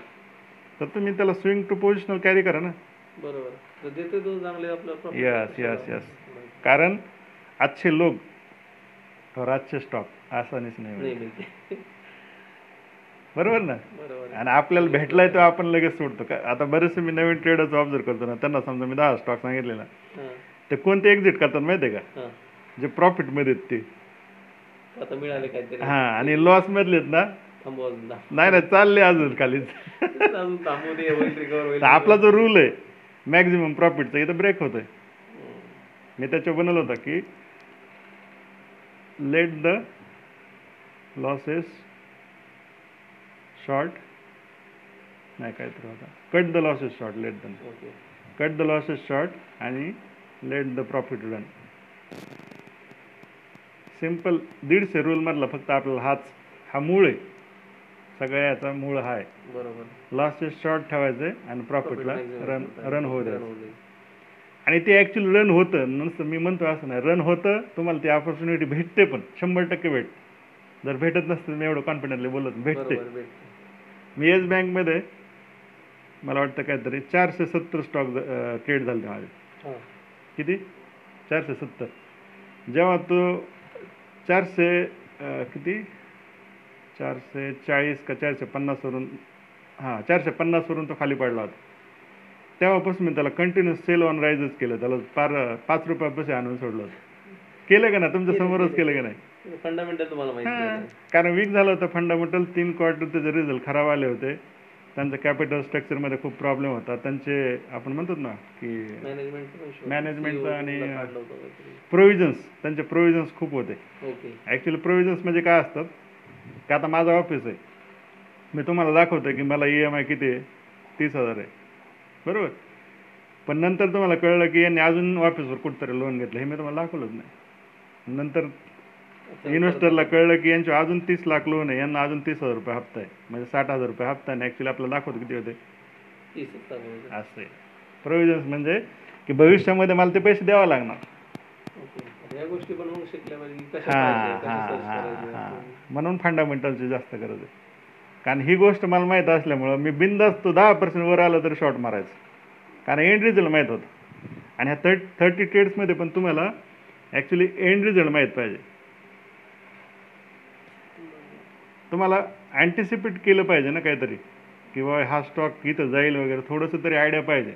तर तुम्ही त्याला स्विंग टू पोझिशनल कॅरी करा ना. बरोबर. यस यस यस कारण अच्छे लोग और अच्छे स्टॉक आसानीच नाही. बरोबर ना? आणि आपल्याला भेटलाय तो आपण लगेच सोडतो. का आता बरेचसे मी नवीन ट्रेडर्स ऑब्झर्व करतो ना त्यांना समजा मी दहा स्टॉक सांगितले ना ते कोणते एक्झिट करतात माहितीये का? जे प्रॉफिटमध्ये आहेत ते. हा आणि लॉस मधले ना. नाही नाही चालले अजून खालीच आपला जो रूल आहे मॅक्झिमम प्रॉफिटचा इथं ब्रेक होतोय. मी त्याच्यावर बनवलं होतं की लेट द लॉसेस शॉर्ट नाही काहीतरी होता. Cut the losses short let the okay cut the losses short आणि let the profit run simple दीडशे रूलमधला फक्त आपल्याला हाच हा मूळ आहे. सगळ्या याचा मूळ हा आहे. बरोबर. लॉसेस शॉर्ट ठेवायचे आणि प्रॉफिटला रन. रन होऊ द्यायचं. आणि ते ॲक्च्युली रन होतं. नुसतं मी म्हणतो असं नाही. रन होतं तुम्हाला ती ऑपॉर्च्युनिटी भेटते पण. शंभर टक्के भेट जर भेटत नसतं मी एवढं कॉन्फिडंटली बोलत भेटते. मी येस बँकमध्ये मला वाटतं काहीतरी चारशे सत्तर स्टॉक ट्रेड झाले माझे. किती? चारशे सत्तर. जेव्हा तो चारशे किती? चारशे चाळीस का चारशे पन्नासवरून हां चारशे पन्नासवरून तो खाली पडला होता. तेव्हापासून मी त्याला कंटिन्युअस सेल ऑन राईजच केलं. त्याला पार पाच रुपयापासून आणून सोडलं होतं. केलं का ना तुमच्या समोरच. केलं. का नाही? फंडामेंटल तुम्हाला माहिती हां, आहे. कारण वीक झालं होतं फंडामेंटल तीन क्वार्टर त्याचे रिझल्ट खराब आले होते. त्यांचं कॅपिटल स्ट्रक्चरमध्ये खूप प्रॉब्लेम होता. त्यांचे आपण म्हणतात ना की मॅनेजमेंटचं आणि-. प्रोव्हिजन्स त्यांचे प्रोव्हिजन्स खूप होते. ओके ॲक्च्युली प्रोव्हिजन्स म्हणजे काय असतात? की आता माझं ऑफिस आहे. मी तुम्हाला दाखवतो की मला ई एम आय किती आहे? तीस हजार आहे. बरोबर? पण नंतर तुम्हाला कळलं की यांनी अजून ऑफिसवर कुठतरी लोन घेतलं. हे मी तुम्हाला दाखवलंच नाही. नंतर इन्व्हेस्टरला कळलं की यांचे अजून तीस लाख लोन आहे यांना अजून तीस हजार रुपये हप्ता आहे. म्हणजे साठ हजार रुपये हप्ता आहे ॲक्च्युली आपल्याला दाखवतो किती होते. असं आहे. प्रोव्हिजन्स म्हणजे की भविष्यामध्ये मला ते पैसे द्यावं लागणार. म्हणून फंडामेंटलची जास्त गरज आहे. कारण ही गोष्ट मला माहीत असल्यामुळं मी बिंदास तो दहा पर्सेंट वर आला तरी शॉर्ट मारायचं. कारण एंड रिझल्ट माहीत होतं. आणि ह्या थर्ट थर्टी ट्रेड्समध्ये पण तुम्हाला ॲक्च्युली एंड रिझल्ट माहीत पाहिजे. तुम्हाला अँटिसिपेट केलं पाहिजे ना काहीतरी. किंवा हा स्टॉक इथं जाईल वगैरे थोडंसं तरी आयडिया पाहिजे.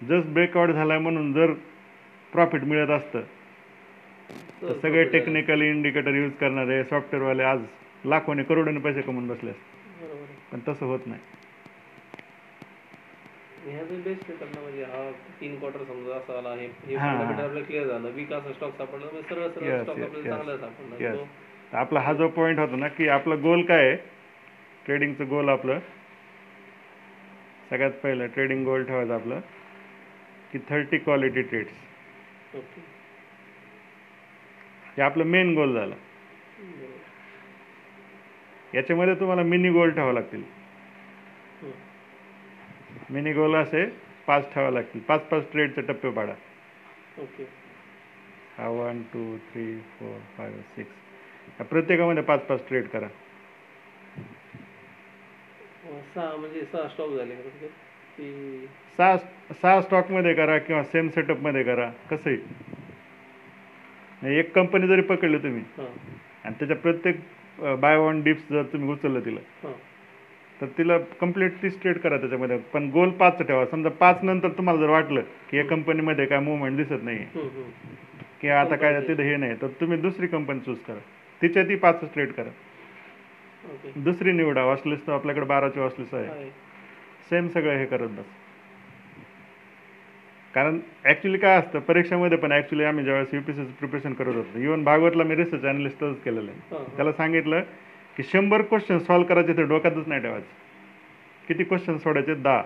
जस्ट ब्रेकआउट झाला म्हणून जर प्रॉफिट मिळत असतं तर सगळे टेक्निकल इंडिकेटर यूज करणारे सॉफ्टवेअरवाले आज लाखोने करोडोने पैसे कमवून बसले. पण तसं होत नाही. म्हणजे तीन क्वार्टर समजा असा आला हे क्लिअर झालं. वीक असा स्टॉक सापडला सरळ सरळ स्टॉक आपल्याला. चांगला सापडला. तर आपला हा जो पॉईंट होता ना की आपलं गोल काय आहे? ट्रेडिंगचं गोल आपलं. सगळ्यात पहिलं ट्रेडिंग गोल ठेवायचं आपलं की थर्टी क्वालिटी ट्रेड्स हे आपलं मेन गोल झालं. याच्यामध्ये तुम्हाला मिनी गोल ठेवावं लागतील. मिनी गोल असे पाच ठेवावं लागतील. पाच पाच ट्रेडचे टप्पे पाडा. ओके हा one two three four five six प्रत्येकामध्ये पाच पाच ट्रेड करा. सहा म्हणजे सहा स्टॉक झाले सहा सहा स्टॉकमध्ये करा किंवा सेम सेटअपमध्ये करा कसंही. एक कंपनी जरी पकडली तुम्ही हां. आणि त्याच्या प्रत्येक बाय वन डिप्स जर तुम्ही उचललं तिला तर तिला कंप्लीट तीस ट्रेड करा त्याच्यामध्ये. पण गोल पाच ठेवा. समजा पाच नंतर तुम्हाला जर वाटलं की या कंपनीमध्ये काय मुवमेंट दिसत नाही. की आता काय तिथं हे नाही तर तुम्ही दुसरी कंपनी चूज करा. तिच्या ती पाच ट्रेड करा. दुसरी निवडा वॉचलिस्ट तर आपल्याकडे बाराची वॉचलिस्ट आहे. आहे. सेम सगळं हे करत बस. कारण ॲक्च्युली काय असतं परीक्षेमध्ये पण ॲक्च्युली आम्ही ज्यावेळेस यू पी सीचं प्रिपरेशन करत होतो इव्हन भागवतला मी रिसर्च अनालिस्टच केलेलं आहे. त्याला सांगितलं की शंभर क्वेश्चन सॉल्व्ह करायचे ते डोक्यातच नाही ठेवायचं. किती क्वेश्चन सोडायचे? दहा.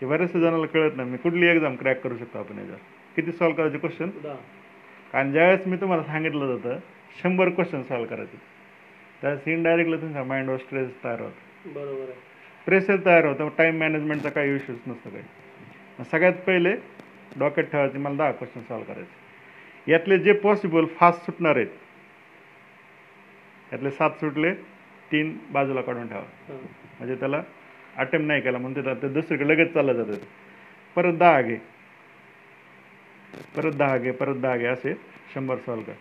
हे बऱ्याचशा जणांना कळत नाही मी कुठली एक्झाम क्रॅक करू शकतो आपण याच्यावर किती सॉल्व्ह करायचे क्वेश्चन. कारण ज्यावेळेस मी तुम्हाला सांगितलं होतं शंभर क्वेश्चन सॉल्व्ह करायचे. त्यावेळेस इनडायरेक्टली तुमच्या माइंडवर स्ट्रेस तयार होतो. बरोबर प्रेशर तयार होतं टाईम मॅनेजमेंटचा काही इश्यूज नसतं काही. सगळ्यात पहिले डोक्यात ठेवायचे मला दहा क्वेश्चन सॉल्व्ह करायचे. यातले जे पॉसिबल फास्ट सुटणार आहेत यातले सात सुटले तीन बाजूला काढून ठेवा. म्हणजे त्याला अटेम्प्ट नाही केला म्हणून ते- ते दुसरीकडे लगेच चाललं जातं परत दहा घे. परत दहा घे परत दहा घे असे शंभर सॉल्व कर.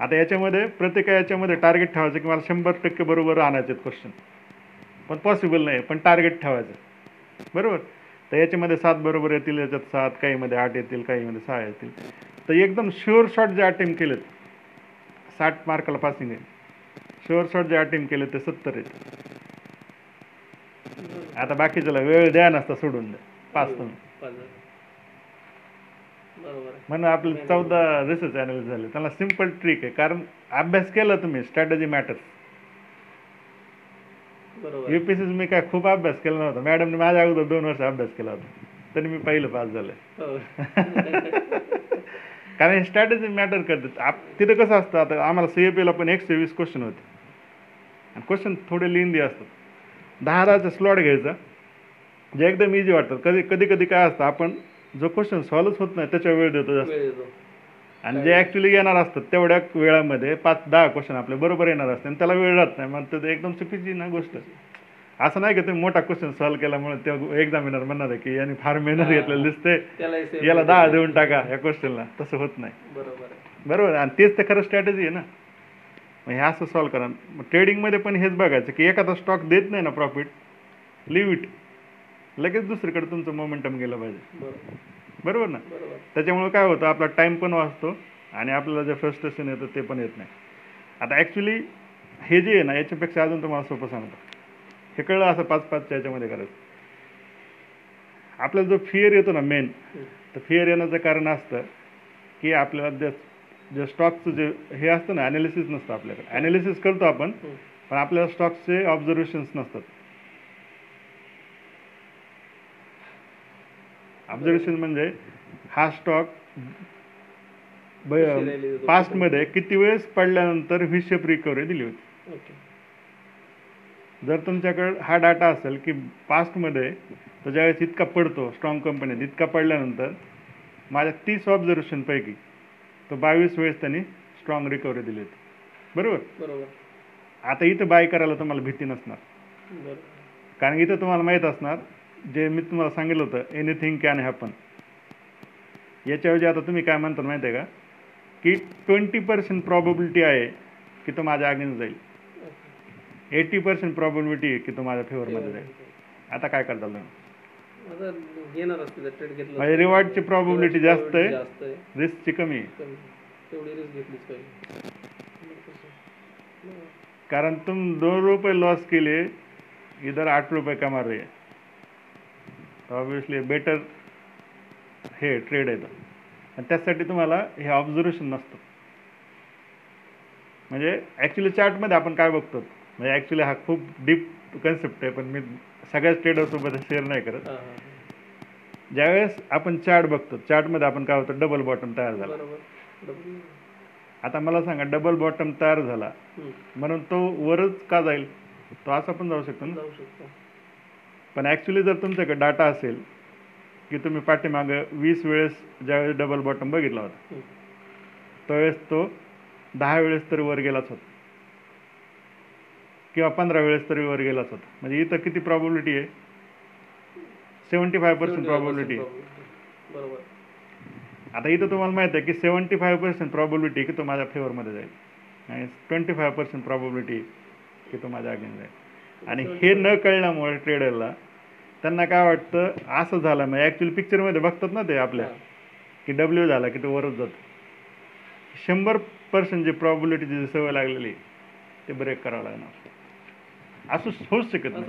आता याच्यामध्ये प्रत्येक याच्यामध्ये टार्गेट ठेवायचं की मला शंभर टक्के बरोबर आणायचे क्वेश्चन पण पॉसिबल नाही पण टार्गेट ठेवायचं. बरोबर? तर याच्यामध्ये सात बरोबर येतील याच्यात सात काहीमध्ये आठ येतील काहीमध्ये सहा येतील. तर एकदम शुअर शॉट जे अटेम्प्ट केलेत साठ मार्काला पासिंग आहे. शुअर शॉट जे अटेम्प्ट केले ते सत्तर आहेत. आता बाकीच्याला वेळ द्या नसता सोडून द्या. हो, पाच तुम्ही पाच झाले. बरोबर आहे म्हणून आपले चौदा रिसर्च अनालिस झाले. त्याला सिंपल ट्रिक आहे. कारण अभ्यास केला तुम्ही स्ट्रॅटेजी मॅटर्स. युपीसी मी काय खूप अभ्यास केला नव्हता. मॅडमने माझ्या अगोदर दोन वर्ष अभ्यास केला होता. तरी मी पहिलं पास झालंय. कारण हे स्ट्रॅटेजी मॅटर करतात आप तिथं कसं असतं आता आम्हाला सी ला पण एकशे वीस क्वेश्चन होते. आणि क्वेश्चन थोडे लिंदी असतात. दहा दहाचा स्लॉट घ्यायचा. जे एकदम इझी वाटतात कधी कधी कधी काय असतं आपण जो क्वेश्चन सॉल्वच होत नाही त्याच्या वेळ देतो जास्त. वेळ आणि जे ऍक्च्युली येणार असतात तेवढ्या वेळामध्ये पाच दहा क्वेश्चन आपले बरोबर येणार असते आणि त्याला वेळ राहत नाही. मग ते एकदम चुकीची ना गोष्ट. असं नाही की तुम्ही मोठा क्वेश्चन सॉल्व्ह केल्यामुळे ते एक्झामिनर म्हणणार आहे की यांनी फार मेहनत घेतलेली दिसते. याला दहा देऊन टाका या क्वेश्चनला तसं होत नाही. बरोबर बरोबर. आणि तेच तर खरं स्ट्रॅटेजी आहे ना. मग हे असं सॉल्व्ह करा. मग ट्रेडिंगमध्ये पण हेच बघायचं की एखादा स्टॉक देत नाही ना प्रॉफिट लिव्ह इट लगेच दुसरीकडे तुमचं मोमेंटम गेलं पाहिजे. बरोबर. ना? त्याच्यामुळे काय होतं आपला टाईम पण वाचतो आणि आपल्याला जे फ्रस्ट्रेशन येतं ते पण येत नाही. आता ॲक्च्युली हे जे आहे ना याच्यापेक्षा अजून तुम्हाला सोपं सांगतो. हे कळलं असं पाच पाचच्या याच्यामध्ये करायचं आपल्याला जो फिअर येतो ना मेन. तर फिअर येण्याचं कारण असतं की आपल्याला जे जे स्टॉकचं जे हे असतं ना ॲनालिसिस नसतं आपल्याकडे. ॲनालिसिस करतो आपण हम्म. पण आपल्याला स्टॉक्सचे ऑब्झर्वेशन्स नसतात. ऑब्झर्वेशन म्हणजे हा स्टॉक होती? पास्टमध्ये किती वेळेस पडल्यानंतर शेप रिकव्हरी दिली होती. जर तुमच्याकडे हा डाटा असेल की पास्टमध्ये तो ज्यावेळेस इतका पडतो स्ट्रॉंग कंपनीत इतका पडल्यानंतर माझ्या तीस ऑब्झर्वेशनपैकी तो बावीस वेळेस त्यांनी स्ट्रॉंग रिकव्हरी दिली होती. बरोबर? बरोबर. आता इथं बाय करायला तुम्हाला भीती नसणार. कारण इथं तुम्हाला माहीत असणार जे मी तुम्हाला सांगितलं होतं एनिथिंग कॅन हॅपन याच्याऐवजी आता तुम्ही काय म्हणता माहिती आहे का? की ट्वेंटी पर्सेंट प्रॉबिलिटी आहे की तो माझ्या अगेन्स्ट जाईल. एटी पर्सेंट प्रॉबिलिटी आहे की तो माझ्या फेवरमध्ये जाईल. आता काय करता म्हणजे रिवॉर्डची probability जास्त आहे. रिस्कची कमी आहे. कारण तुम दोन रुपये लॉस केले इधर आठ रुपये कमा रहे. ऑब्विसली बेटर हे ट्रेड आहे. आणि त्यासाठी तुम्हाला हे ऑब्झर्वेशन नसतं. म्हणजे ॲक्च्युली चार्टमध्ये आपण काय बघतो? म्हणजे ॲक्च्युली हा खूप डीप कन्सेप्ट आहे पण मी सगळ्याच ट्रेडरसोबत शेअर नाही करत. ज्यावेळेस आपण चार्ट बघतो चार्टमध्ये आपण काय होतं? डबल बॉटम तयार झाला. आता मला सांगा डबल बॉटम तयार झाला. म्हणून तो वरच का जाईल? तो असा पण जाऊ शकतो ना? जाऊ शकतो. पण ॲक्च्युली जर तुमच्याकडे डाटा असेल की तुम्ही पाठीमागं वीस वेळेस ज्यावेळेस डबल बॉटम बघितला होता. त्यावेळेस तो दहा वेळेस तरी वर गेलाच होता. किंवा पंधरा वेळेस तरी वर गेलाच होता. म्हणजे इथं किती प्रॉबिलिटी आहे? सेवन्टी फाय पर्सेंट प्रॉबिलिटी बरोबर. आता इथं तुम्हाला माहिती आहे की सेवन्टी फाय पर्सेंट प्रॉबिलिटी की तो माझ्या फेवरमध्ये जाईल. आणि ट्वेंटी फाय पर्सेंट प्रॉबिलिटी की तो माझ्या अगेन जाईल. आणि हे न कळल्यामुळे ट्रेडरला त्यांना काय वाटतं असं झालं मग ॲक्च्युली पिक्चरमध्ये बघतात ना ते आपल्या. की डब्ल्यू झाला की तो वरच जातो. शंभर पर्सेंट जी प्रॉबिलिटीची जी सवय लागलेली ते ब्रेक करावं लागणार. असं होऊच शकत नाही.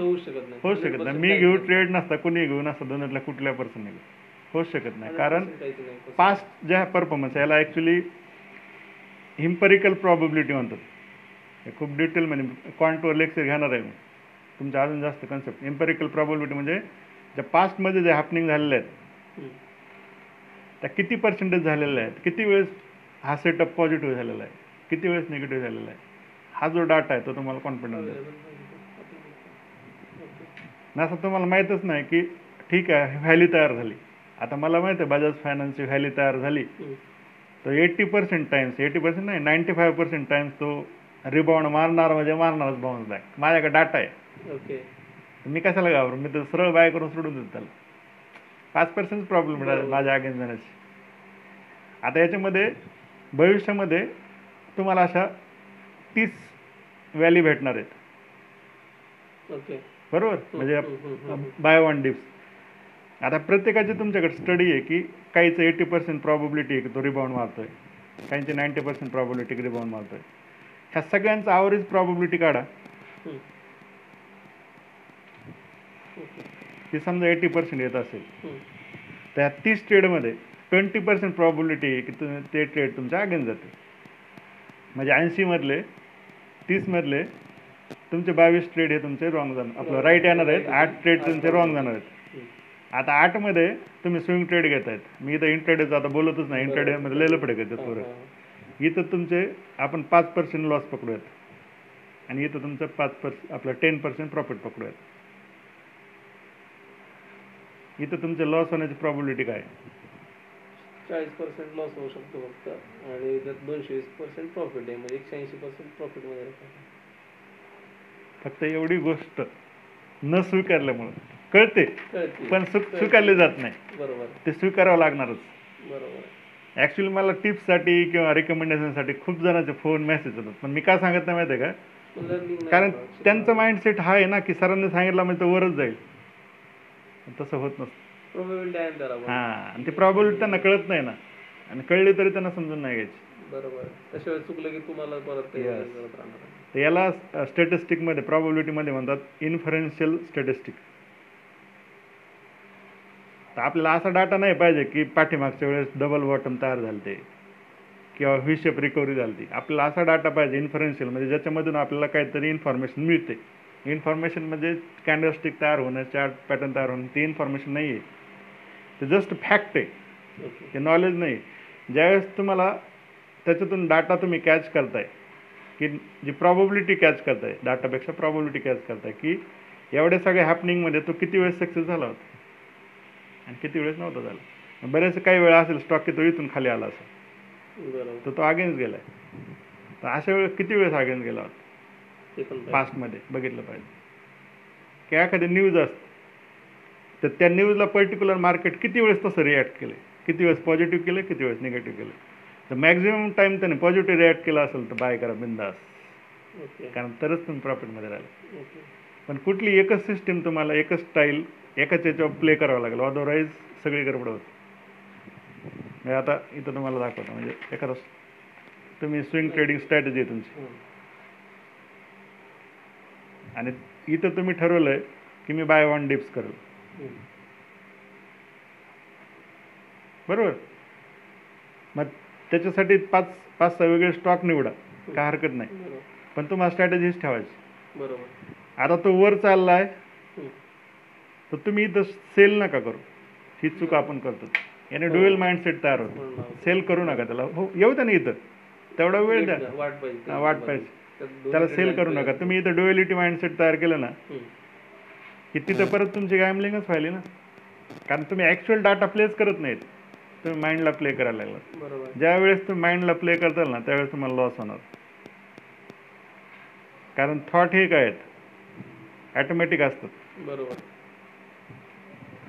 होऊ शकत नाही. मी घेऊ ट्रेड नसता कोणी घेऊ नसता दोन्हीतल्या कुठल्या पर्सन घेऊ. होऊच शकत नाही. कारण पास्ट ज्या परफॉर्मन्स याला ॲक्च्युली हिम्परिकल प्रॉबिलिटी म्हणतात. हे खूप डिटेल म्हणजे क्वांटवर लेक्चर घेणार आहे मी. तुमच्या अजून जास्त कन्सेप्ट इम्पेरिकल प्रॉबिलिटी म्हणजे ज्या पास्टमध्ये जे हॅपनिंग झालेले आहेत. त्या किती पर्सेंटेज झालेल्या आहेत? किती वेळेस हा सेटअप पॉझिटिव्ह झालेला आहे? किती वेळेस निगेटिव्ह झालेला आहे? हा जो डाटा आहे तो तुम्हाला कॉन्फिडन्स आणि असं तुम्हाला माहीतच नाही की ठीक आहे व्हॅली तयार झाली. आता मला माहिती आहे बजाज फायनान्सची व्हॅली तयार झाली. तर eighty percent times eighty percent नाही नाईन्टी फाय पर्सेंट टाइम्स तो रिबाउंड मारणार म्हणजे मारणारच बाउन्स बॅक माझ्याकडे डाटा आहे. ओके मी कशाला घाबरू? मी तर सरळ बाय करून सोडून देतो त्याला. पाच पर्सेंट प्रॉब्लेम बरोबर. माझ्या अगेन्स्ट जाण्याची आता याच्यामध्ये भविष्यामध्ये तुम्हाला अशा तीस व्हॅली भेटणार आहेत. ओके बरोबर? म्हणजे. बाय वन डिप्स आता प्रत्येकाची तुमच्याकडे स्टडी आहे की काहीचं एटी पर्सेंट प्रॉबिलिटी आहे की तो रिबाउंड मारतोय. काहींची नाईन्टी पर्सेंट प्रॉबिलिटी रिबाउंड मारतोय. ह्या सगळ्यांचा ॲव्हरेज प्रॉबिलिटी काढा. ती समजा एटी पर्सेंट येत असेल. त्या तीस ट्रेडमध्ये ट्वेंटी पर्सेंट प्रॉबिलिटी आहे की तुम्ही ते ट्रेड तुमच्या अगेन्स्ट जाते. म्हणजे ऐंशीमधले तीसमधले तुमचे बावीस ट्रेड हे तुमचे रॉंग जाणार. आपलं राईट येणार आहेत आठ ट्रेड तुमचे रॉंग जाणार आहेत. आता आठमध्ये तुम्ही स्विंग ट्रेड घेत आहेत मी इथं इंट्राडेचं आता बोलतच नाही. इंट्राडेमध्ये लय घेतात हा, पोरं. हा. इथं तुमचे आपण पाच पर्सेंट लॉस पकडूयात. आणि इथं तुमचं पाच पर्सेंट आपलं टेन पर्सेंट प्रॉफिट पकडूयात. इथं तुमचे लॉस होण्याची प्रॉबिलिटी काय? चाळीस पर्सेंट लॉस होऊ शकतो फक्त. आणि त्यात दोनशे वीस पर्सेंट प्रॉफिट आहे. म्हणजे एकशे ऐंशी पर्सेंट प्रॉफिटमध्ये फक्त एवढी गोष्ट न स्वीकारल्यामुळं. कळते? कळते. पण स्वी- स्वीकारली जात नाही. बरोबर. ते स्वीकारावं लागणारच. बरोबर. ॲक्च्युली मला टिप्ससाठी किंवा रिकमेंडेशनसाठी खूप जणांचे फोन मेसेज येतात. पण मी का सांगत नाही माहिती आहे का? लर्निंग कारण त्यांचं माइंडसेट हा आहे ना की सरांनी सांगितलं म्हणजे तो वरच जाईल. तसं होत नसतं. प्रोबेबिलिटी. हां आणि ते प्रॉब्लेम त्यांना कळत नाही ना. आणि कळली तरी त्यांना समजून नाही घ्यायची. बरोबर. त्याशिवाय चुकलं की तुम्हाला परत. तर याला स्टॅटिस्टिकमध्ये प्रॉबिलिटीमध्ये म्हणतात इन्फरन्शियल स्टॅटिस्टिक तर आपल्याला असा डाटा नाही पाहिजे की पाठीमागच्या वेळेस डबल बॉटम तयार झालते. किंवा व्ही शेप रिकव्हरी झाली आपल्याला असा डाटा पाहिजे इन्फरन्शियल म्हणजे ज्याच्यामधून आपल्याला काहीतरी इन्फॉर्मेशन मिळते. इन्फॉर्मेशन म्हणजे कॅन्डलस्टिक तयार होणं चार्ट पॅटर्न तयार होणं ती इन्फॉर्मेशन नाही आहे ते जस्ट फॅक्ट आहे. ते नॉलेज नाही ज्यावेळेस तुम्हाला त्याच्यातून डाटा तुम्ही कॅच करताय की जी प्रॉबबिलिटी कॅच करताय डाटापेक्षा प्रॉबबिलिटी कॅच करताय की एवढ्या सगळ्या हॅपनिंगमध्ये तो किती वेळेस सक्सेस झाला होता? आणि किती वेळेस नव्हता झाला? बरेच काही वेळा असेल स्टॉक की तो इथून खाली आला असेल. तर तो अगेन्स्ट गेलाय. तर अशा वेळेस किती वेळेस अगेन्स्ट गेला होता. पास्टमध्ये बघितलं पाहिजे. की एखादी न्यूज असते. तर त्या न्यूजला पर्टिक्युलर मार्केट किती वेळेस तसं रिॲक्ट केलं किती वेळेस पॉझिटिव्ह केलं किती वेळेस निगेटिव्ह केलं तर मॅक्झिमम टाईम त्याने पॉझिटिव्ह रिॲक्ट केला असेल तर बाय करा बिंदास. कारण तरच तुम्ही प्रॉफिटमध्ये राहिले. पण कुठली एकच सिस्टीम तुम्हाला एकच स्टाईल एकाच याच्यावर प्ले करावं लागेल. अदरवाईज सगळी गडबड होते. मी आता इथं तुम्हाला दाखवतो. म्हणजे एखादा तुम्ही स्विंग ट्रेडिंग स्ट्रॅटेजी आहे तुमची. हम्म. आणि इथं तुम्ही ठरवलंय की मी बाय वन डिप्स करेल. बरोबर? मग त्याच्यासाठी पाच पाच सहा वेगळे स्टॉक निवडा. काय हरकत नाही. पण तुम्हाला स्ट्रॅटेजीच ठेवायची. बरोबर. आता तो वर चाललाय. तर तुम्ही इथं सेल नका करू. ही चूक आपण करतो. याने डुएल माइंडसेट तयार होतो. म्हणून नाव. सेल करू नका त्याला. हो येऊ द्या ना इथं. तेवढा वेळ द्या वाट पाहिजे. हा, वाट पाहिजे. त्याला सेल करू नका. तुम्ही इथं डुएलिटी माइंडसेट तयार केलं ना. की तिथं परत तुमची गॅमलिंगच व्हायली ना. कारण तुम्ही ॲक्च्युअल डाटा प्लेस करत नाहीत. तुम्ही माइंडला प्ले करायला लागला ज्या वेळेस तुम्ही माइंडला प्ले करताल ना त्यावेळेस तुम्हाला लॉस होणार. कारण थॉट हे काय आहेत? ॲटोमॅटिक असतात. बरोबर.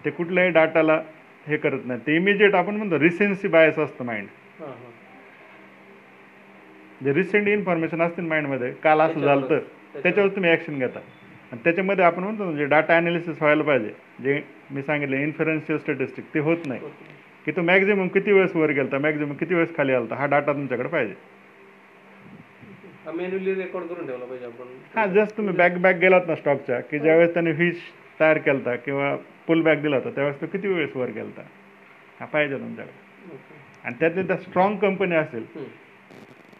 ते कुठल्याही डाटाला हे करत नाही ते इमिजिएट आपण म्हणतो रिसेन्सी बायस असतं माइंड जे रिसेंट इन्फॉर्मेशन असते माइंडमध्ये काल असं झालं तर त्याच्यावर तुम्ही ॲक्शन घेता आणि त्याच्यामध्ये आपण म्हणतो ना जे डाटा ॲनालिसिस व्हायला पाहिजे जे मी सांगितलं इन्फरन्शियल स्टॅटिस्टिक ते होत नाही. की तो मॅक्झिमम किती वेळेस वर गेलता मॅक्झिमम किती वेळेस खाली आलता हा डाटा तुमच्याकडे पाहिजे हा मॅन्युअली रेकॉर्ड करून ठेवला पाहिजे आपण हा जस्ट तुम्ही बॅक बॅक गेलात ना स्टॉकच्या की ज्यावेळेस त्याने व्हीच तयार केलता किंवा पुल बॅक दिला होता त्यावेळेस तो किती वेळेस वर गेलता हा पाहिजे तुमच्याकडे. आणि त्यातली त्या स्ट्रॉंग कंपनी असेल.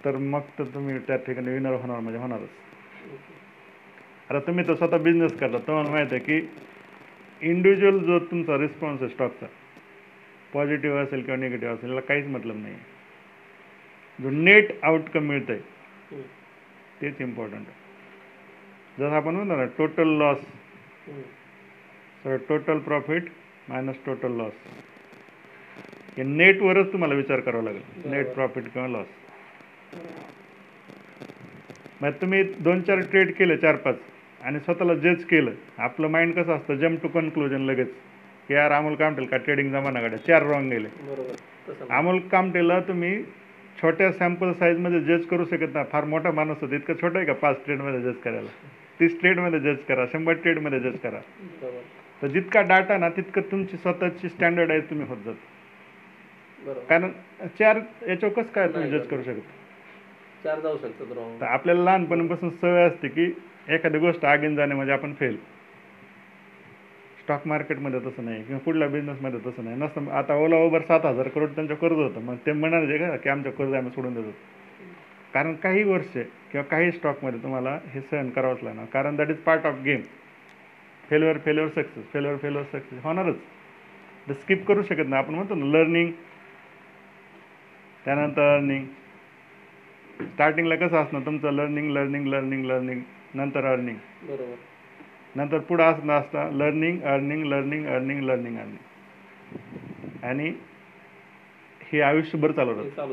तर मग तर तुम्ही त्या ठिकाणी विनर होणार म्हणजे होणारच. आता तुम्ही तर स्वतः बिझनेस करता तुम्हाला माहीत आहे की इंडिव्हिज्युअल जो तुमचा रिस्पॉन्स आहे स्टॉकचा पॉझिटिव्ह असेल किंवा निगेटिव्ह असेल याला काहीच मतलब नाही जो नेट आउटकम मिळतं आहे. तेच इम्पॉर्टंट आहे जसं आपण म्हणतो ना total loss. Sir total profit minus total loss हे नेटवरच तुम्हाला विचार करावा लागेल नेट. प्रॉफिट किंवा लॉस मग तुम्ही दोन चार ट्रेड केले चार पाच आणि स्वतःला जज केलं. आपलं माइंड कसं असतं? जम टू कन्क्लुजन लगेच. की यार अमोल कामटेल का? ट्रेडिंग जमाना गाड्या चार रॉंग गेले. अमोल कामटेला तुम्ही छोट्या सॅम्पल साईजमध्ये जज करू शकत नाही. फार मोठा माणूस होता. इतकं छोटं आहे का? पाच ट्रेडमध्ये जज करायला. तीस ट्रेडमध्ये जज करा. शंभर ट्रेडमध्ये जज करा. तर जितका डाटा ना तितकं तुमची स्वतःची स्टँडर्डाईज तुम्ही होत जात. कारण चार याच्यावर कसं काय तुम्ही जज करू शकता? चार जाऊ शकतात रॉंग तर आपल्याला लहानपणापासून सवय असते की एखादी गोष्ट आगीन जाणे म्हणजे आपण फेल स्टॉक मार्केटमध्ये तसं नाही किंवा कुठल्या बिझनेसमध्ये तसं नाही. नसतं आता ओला ओबर सात हजार करोड त्यांचं कर्ज होतं. मग ते म्हणाले का की आमच्या कर्ज आम्ही सोडून देतो. कारण काही वर्ष किंवा काही स्टॉकमध्ये तुम्हाला हे सहन करावंच लागणार. कारण that is part of game failure failure success failure failure success होणारच. तर स्किप करू शकत नाही. आपण म्हणतो ना लर्निंग त्यानंतर अर्निंग स्टार्टिंगला कसं असणार तुमचं लर्निंग लर्निंग लर्निंग लर्निंग नंतर अर्निंग बरोबर. नंतर पुढं असणं असतं learning earning learning earning learning earning आणि हे आयुष्यभर चालू राहतं.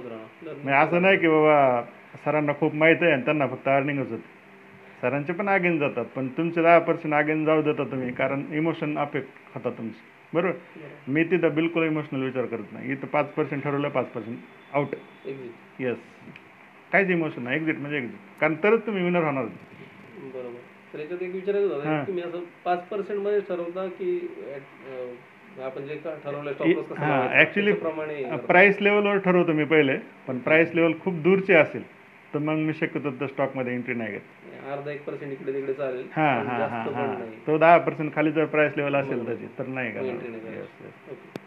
म्हणजे असं नाही की बाबा सरांना खूप माहीत आहे आणि त्यांना फक्त अर्निंगच होते. सरांचे पण आगेन जातात पण तुमचे दहा पर्सेंट आगेन जाऊ देता तुम्ही कारण इमोशन अफेक्ट होतात तुमचे. बरोबर? मी तिथं बिलकुल इमोशनल विचार करत नाही. इथं पाच पर्सेंट ठरवलं पाच पर्सेंट आउट येस काहीच इमोशन नाही. एक्झिट म्हणजे एक्झिट कारण तरच तुम्ही विनर होणार. बरोबर. तर याच्यात एक विचारायचं. होतं. तुम्ही असं पाच पर्सेंटमध्ये ठरवता की आपण जे का- करता. प्राईस लेवलवर ठरवतो. मी पहिले. पण प्राईस लेवल खूप दूरचे असेल तर मग मी शक्यतो त्या स्टॉकमध्ये एंट्री नाही घेत. अर्धा एक पर्सेंट इकडे तिकडे चालेल. हां हां हां हां. तो दहा पर्सेंट खाली जर प्राईस लेवल असेल. त्याची तर नाही Entry